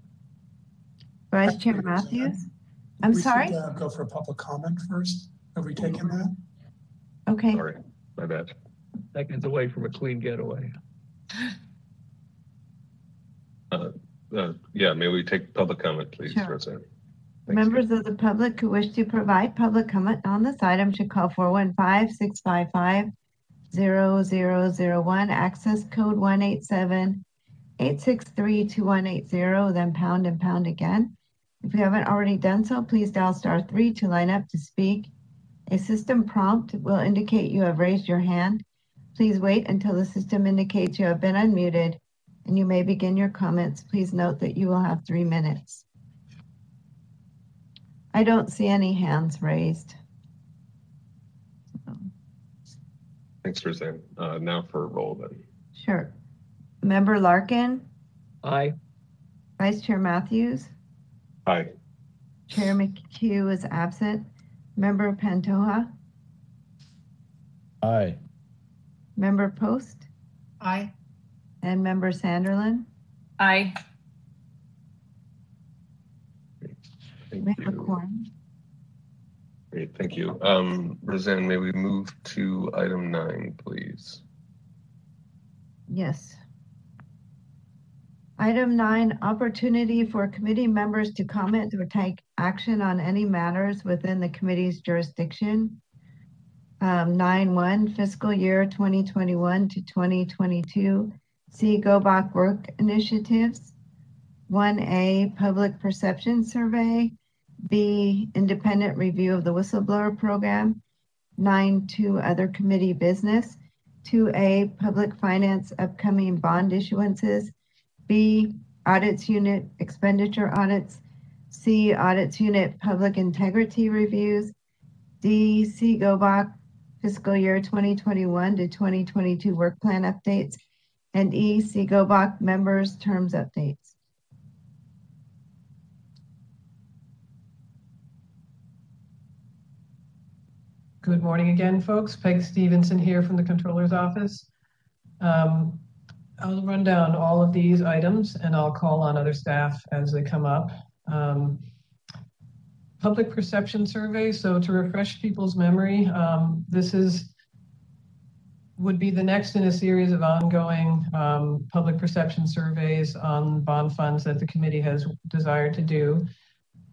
Vice Chair Matthews. I'm We should, sorry? uh, Go for a public comment first. Have we taken that? Okay, Sorry, my bad. Seconds away from a clean getaway. Uh, yeah, may we take public comment, please, Sure. Roseanne? Members of the public who wish to provide public comment on this item should call 415-655-0001, access code 187-863-2180, then pound and pound again. If you haven't already done so, please dial star three to line up to speak. A system prompt will indicate you have raised your hand. Please wait until the system indicates you have been unmuted and you may begin your comments. Please note that you will have three minutes. I don't see any hands raised. Thanks, Roseanne. Uh, now for a roll then. Sure. Member Larkin, Aye. Vice Chair Matthews, Aye. Chair McHugh is absent. Member Pantoja, Aye. Member Post, Aye. and Member Sanderlin. Aye. Thank We have a you. Great, thank you. Um, Roseanne, may we move to item nine, please? Yes. Item nine, opportunity for committee members to comment or take action on any matters within the committee's jurisdiction. Um, nine one fiscal year twenty twenty-one to twenty twenty-two, CGOBOC Work Initiatives. One A, Public Perception Survey. B, Independent Review of the Whistleblower Program. Nine two, Other Committee Business. 2A, Public Finance Upcoming Bond Issuances. B, Audits Unit Expenditure Audits. C, Audits Unit Public Integrity Reviews. D, CGOBOC Fiscal Year 2021 to 2022 Work Plan Updates. And E, CGOBOC Members Terms Updates. Good morning again, folks. Peg Stevenson here from the Controller's Office. Um, I'll run down all of these items and I'll call on other staff as they come up. Um, public perception survey. So to refresh people's memory, um, this is would be the next in a series of ongoing um, public perception surveys on bond funds that the committee has desired to do.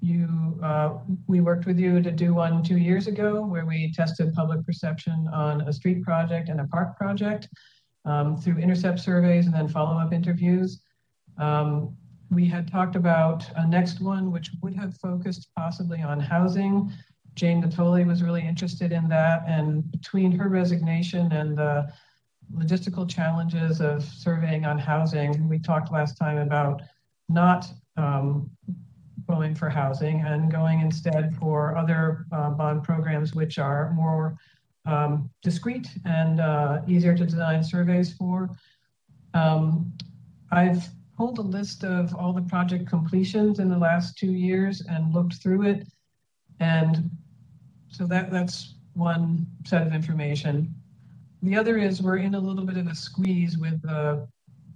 You, uh, we worked with you to do one two years ago where we tested public perception on a street project and a park project um, through intercept surveys and then follow-up interviews. Um, we had talked about a next one, which would have focused possibly on housing. Jane Natoli was really interested in that. And between her resignation and the logistical challenges of surveying on housing, we talked last time about not um, going for housing and going instead for other uh, bond programs which are more um, discrete and uh, easier to design surveys for. Um, I've pulled a list of all the project completions in the last two years and looked through it. And so that, that's one set of information. The other is we're in a little bit of a squeeze with the,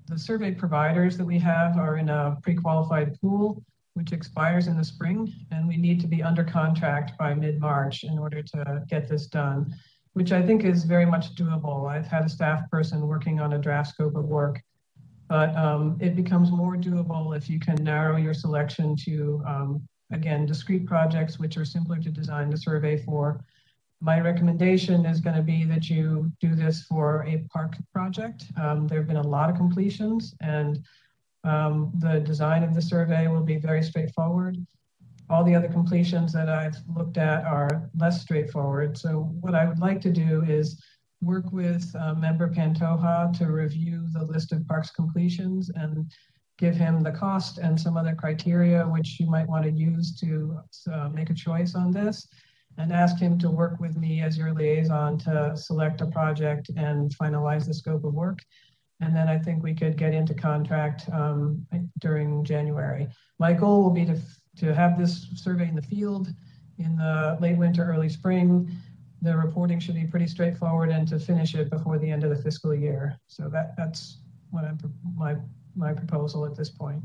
the survey providers that we have are in a pre-qualified pool, which expires in the spring, and we need to be under contract by mid-March in order to get this done, which I think is very much doable. I've had a staff person working on a draft scope of work but um, it becomes more doable if you can narrow your selection to, um, again, discrete projects which are simpler to design the survey for. My recommendation is going to be that you do this for a park project. Um, there have been a lot of completions and um, the design of the survey will be very straightforward. All the other completions that I've looked at are less straightforward. So what I would like to do is work with uh, member Pantoja to review the list of parks completions and give him the cost and some other criteria which you might want to use to uh, make a choice on this and ask him to work with me as your liaison to select a project and finalize the scope of work. And then I think we could get into contract um, during January. My goal will be to, to have this survey in the field in the late winter, early spring, the reporting should be pretty straightforward and to finish it before the end of the fiscal year. So that, that's what I'm, my, my proposal at this point.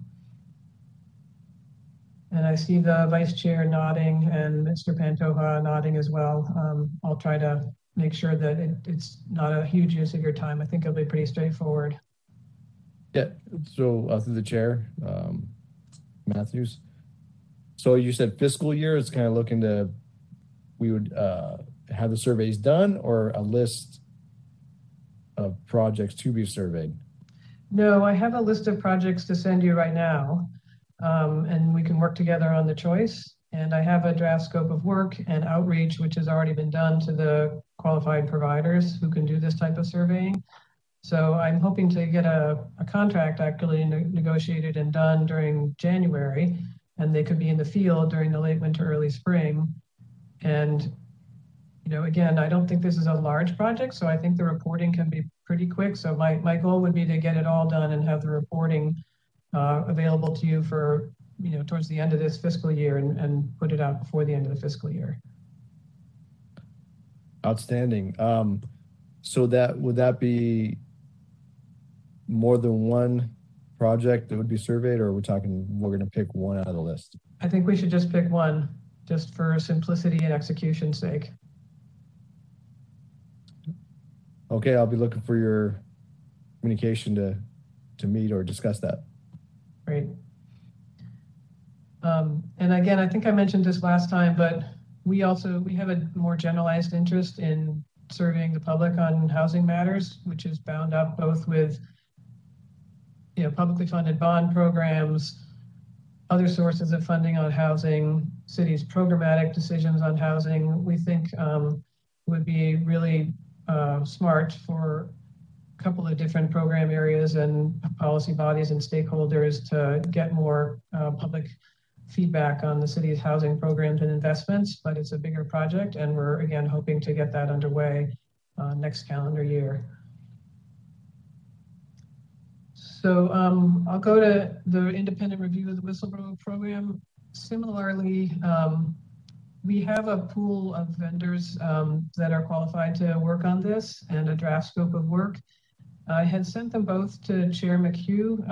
And I see the vice chair nodding and Mr. Pantoja nodding as well. Um, I'll try to make sure that it, it's not a huge use of your time. I think it'll be pretty straightforward. Yeah, so uh, through the chair, um, Matthews. So you said fiscal year is kind of looking to, we would uh, have the surveys done or a list of projects to be surveyed? No, I have a list of projects to send you right now, um, and we can work together on the choice. And I have a draft scope of work and outreach, which has already been done to the qualified providers who can do this type of surveying. So I'm hoping to get a, a contract actually ne negotiated and done during January, and they could be in the field during the late winter, early spring. And you know, again, I don't think this is a large project, so I think the reporting can be pretty quick. So my, my goal would be to get it all done and have the reporting uh, available to you for, you know, towards the end of this fiscal year and, and put it out before the end of the fiscal year. Outstanding. Um, so that would that be more than one project that would be surveyed, or we're talking we're going to pick one out of the list? I think we should just pick one, just for simplicity and execution's sake. Okay, I'll be looking for your communication to to meet or discuss that. Great. Um, and again, I think I mentioned this last time, but we also we have a more generalized interest in serving the public on housing matters, which is bound up both with you know publicly funded bond programs, other sources of funding on housing, cities' programmatic decisions on housing. We think um, would be really uh, smart for a couple of different program areas and policy bodies and stakeholders to get more uh, public feedback on the city's housing programs and investments, but it's a bigger project and we're again hoping to get that underway uh, next calendar year. So um, I'll go to the independent review of the whistleblower program. Similarly, um, we have a pool of vendors um, that are qualified to work on this and a draft scope of work. I had sent them both to Chair McHugh.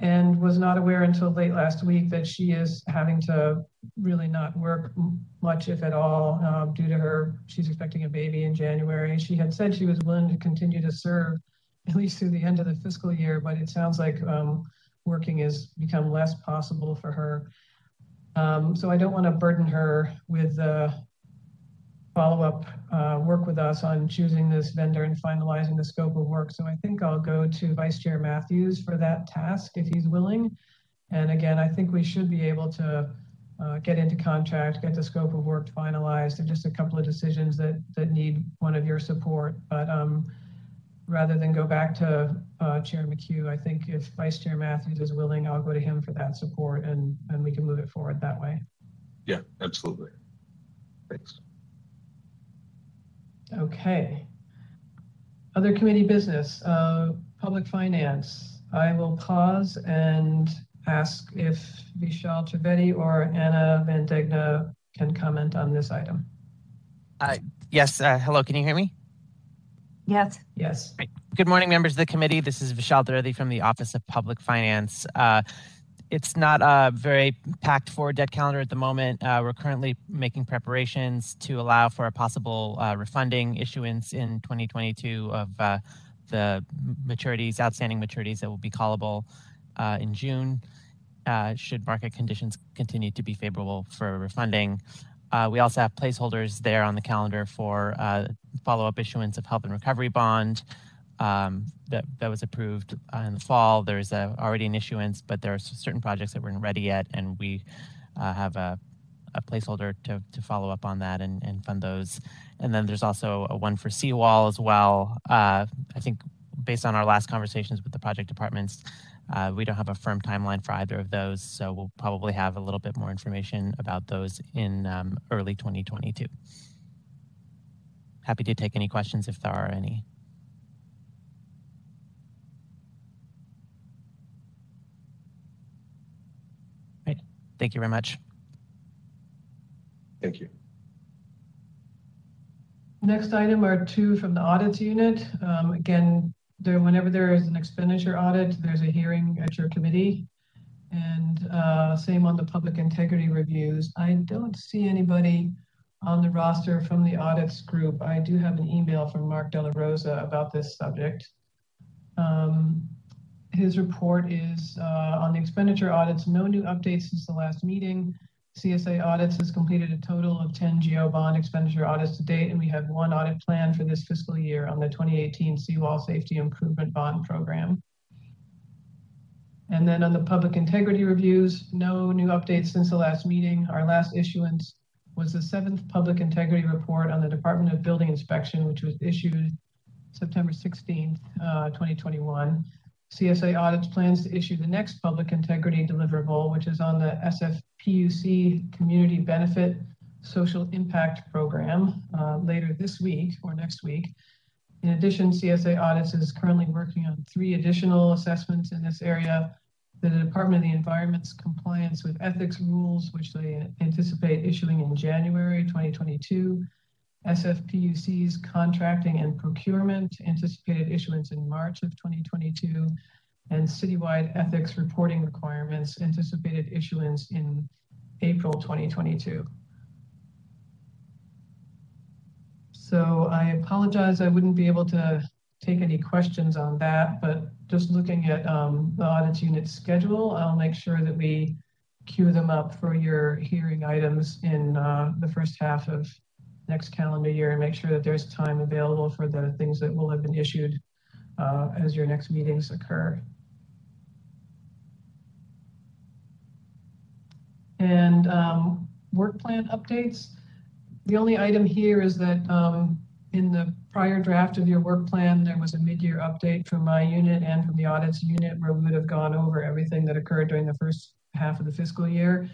And was not aware until late last week that she is having to really not work much, if at all, um, due to her, she's expecting a baby in January. She had said she was willing to continue to serve at least through the end of the fiscal year, but it sounds like um, working has become less possible for her. Um, so I don't want to burden her with uh, follow-up uh, work with us on choosing this vendor and finalizing the scope of work. So I think I'll go to Vice Chair Matthews for that task if he's willing. And again, I think we should be able to uh, get into contract, get the scope of work finalized. There's just a couple of decisions that that need one of your support. But um, rather than go back to uh, Chair McHugh, I think if Vice Chair Matthews is willing, I'll go to him for that support and, and we can move it forward that way. Yeah, absolutely. Thanks. Okay. Other committee business, uh, public finance. I will pause and ask if Vishal Trivedi or Anna Van Degna can comment on this item. Uh, yes, uh, hello, can you hear me? Yes. Yes. Good morning, members of the committee. This is Vishal Trivedi from the Office of Public Finance. It's not a very packed forward debt calendar at the moment. Uh, we're currently making preparations to allow for a possible uh, refunding issuance in 2022 of uh, the maturities, outstanding maturities that will be callable uh, in June. Uh, should market conditions continue to be favorable for refunding. Uh, we also have placeholders there on the calendar for follow-up issuance of health and recovery bond, um, that that was approved uh, in the fall. There's already an issuance, but there are certain projects that weren't ready yet, and we uh, have a, a placeholder to, to follow up on that and, and fund those. And then there's also a one for seawall as well. Uh, I think based on our last conversations with the project departments, uh, we don't have a firm timeline for either of those, so we'll probably have a little bit more information about those in um, early 2022. Happy to take any questions if there are any. Thank you very much. Thank you. Next item are two from the audits unit. Um, again, there, whenever there is an expenditure audit, there's a hearing at your committee. And uh, same on the public integrity reviews. I don't see anybody on the roster from the audits group. I do have an email from Mark Della Rosa about this subject. Um, his report is uh, on the expenditure audits, no new updates since the last meeting. CSA audits has completed a total of 10 GO bond expenditure audits to date, and we have one audit plan for this fiscal year on the 2018 Seawall Safety Improvement Bond Program. And then on the public integrity reviews, no new updates since the last meeting. Our last issuance was the seventh public integrity report on the Department of Building Inspection, which was issued September 16th, uh, 2021. CSA Audits plans to issue the next public integrity deliverable, which is on the SFPUC Community Benefit Social Impact Program uh, later this week or next week. In addition, CSA Audits is currently working on three additional assessments in this area. The Department of the Environment's compliance with ethics rules, which they anticipate issuing in January 2022, SFPUC's contracting and procurement, anticipated issuance in March of 2022, and citywide ethics reporting requirements, anticipated issuance in April 2022. So I apologize, I wouldn't be able to take any questions on that, but just looking at um, the audit unit schedule, I'll make sure that we queue them up for your hearing items in uh, the first half of next calendar year and make sure that there's time available for the things that will have been issued uh, as your next meetings occur. And um, work plan updates. The only item here is that um, in the prior draft of your work plan, there was a mid-year update from my unit and from the audits unit where we would have gone over everything that occurred during the first half of the fiscal year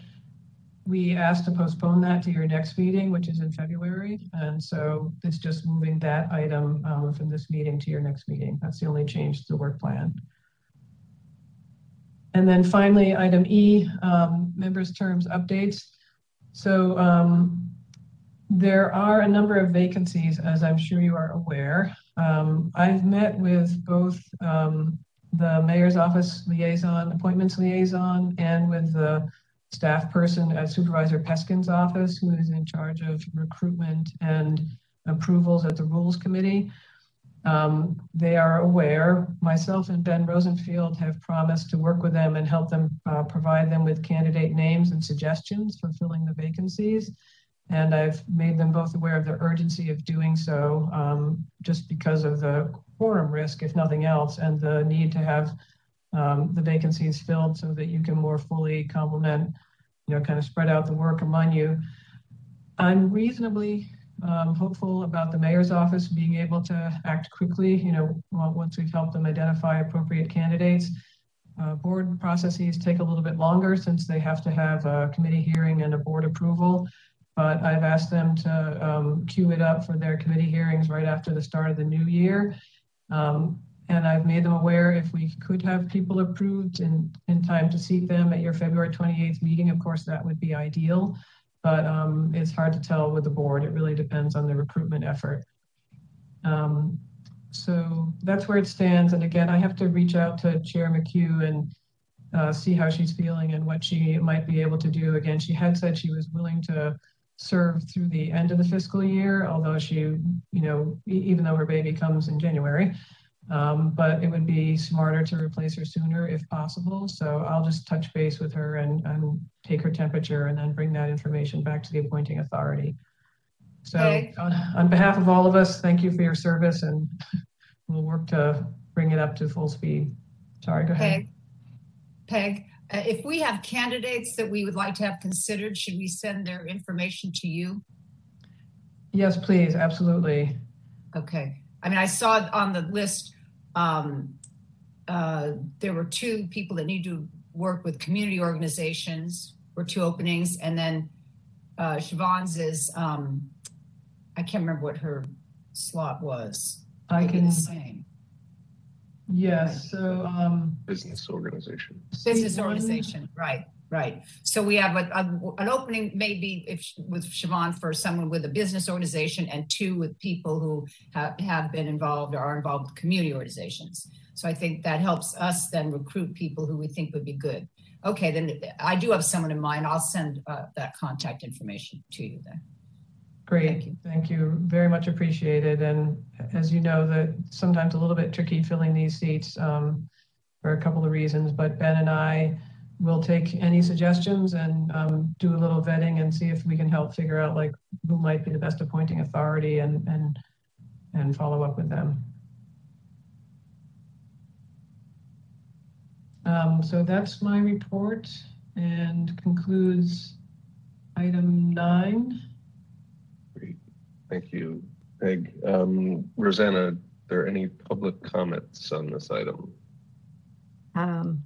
we asked to postpone that to your next meeting, which is in February. And so it's just moving that item um, from this meeting to your next meeting. That's the only change to the work plan. And then finally, item E, um, members terms updates. So um, there are a number of vacancies, as I'm sure you are aware. Um, I've met with both um, the mayor's office liaison, appointments liaison, and with the staff person at Supervisor Peskin's office, who is in charge of recruitment and approvals at the Rules Committee. Um, they are aware, myself and Ben Rosenfield have promised to work with them and help them uh, provide them with candidate names and suggestions for filling the vacancies. And I've made them both aware of the urgency of doing so, um, just because of the quorum risk, if nothing else, and the need to have um, the vacancies filled so that you can more fully complement, you know, kind of spread out the work among you. I'm reasonably um, hopeful about the mayor's office being able to act quickly, you know, once we've helped them identify appropriate candidates. Uh, board processes take a little bit longer since they have to have a committee hearing and a board approval. But I've asked them to um, queue it up for their committee hearings right after the start of the new year. Um, and I've made them aware if we could have people approved in, in time to seat them at your February 28th meeting, of course, that would be ideal but um, it's hard to tell with the board. It really depends on the recruitment effort. Um, so that's where it stands. And again, I have to reach out to Chair McHugh and uh, see how she's feeling and what she might be able to do. Again, she had said she was willing to serve through the end of the fiscal year, although she, you know, even though her baby comes in January, um, but it would be smarter to replace her sooner if possible. So I'll just touch base with her and, and take her temperature and then bring that information back to the appointing authority. So Okay. on, on behalf of all of us, thank you for your service and [laughs] we'll work to bring it up to full speed. Sorry, go ahead. Peg, Peg, uh, if we have candidates that we would like to have considered, should we send their information to you? Yes, please, absolutely. Okay. I mean, I saw on the list, um, uh, there were two people that need to work with community organizations, were two openings, and then uh, Siobhan's is, um, I can't remember what her slot was. I Maybe can, the same. yes, so, um, Business organization. Business organization, right, right. So we have a, a- an opening maybe if, with Siobhan for someone with a business organization and two with people who have, have been involved or are involved with community organizations. So I think that helps us then recruit people who we think would be good. Okay, then I do have someone in mind. I'll send uh, that contact information to you then. Great, Thank you. thank you. Very much appreciated. And as you know, that sometimes a little bit tricky filling these seats um, for a couple of reasons, but Ben and I will take any suggestions and um, do a little vetting and see if we can help figure out like who might be the best appointing authority and, and, and follow up with them. Um, so that's my report and concludes item nine. Great. Thank you, Peg. Um, Rosanna, are there any public comments on this item? Um,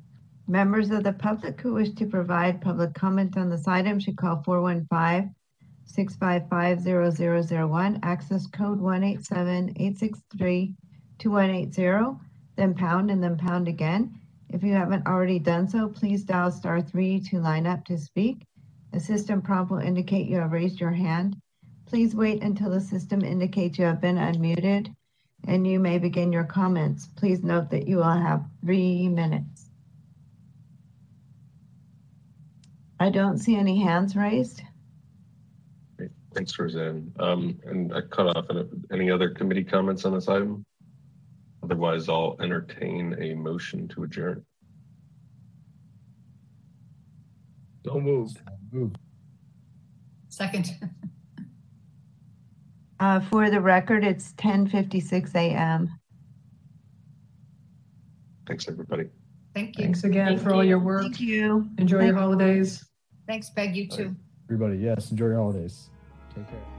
members of the public who wish to provide public comment on this item should call 415-655-0001, access code 187-863-2180, then pound and then pound again. If you haven't already done so, please dial star three to line up to speak. The system prompt will indicate you have raised your hand. Please wait until the system indicates you have been unmuted and you may begin your comments. Please note that you will have three minutes. I don't see any hands raised. Great. Thanks, Roseanne. Um, and I cut off any- any other committee comments on this item? Otherwise, I'll entertain a motion to adjourn. So moved. Ooh, Second. [laughs] Uh, for the record, it's 10:56 a.m. Thanks, everybody. Thank you. Thanks again Thank for all your work. Thank you. Enjoy your Thank- holidays. Thanks, Peg. You too. everybody, yes, enjoy your holidays. Take care.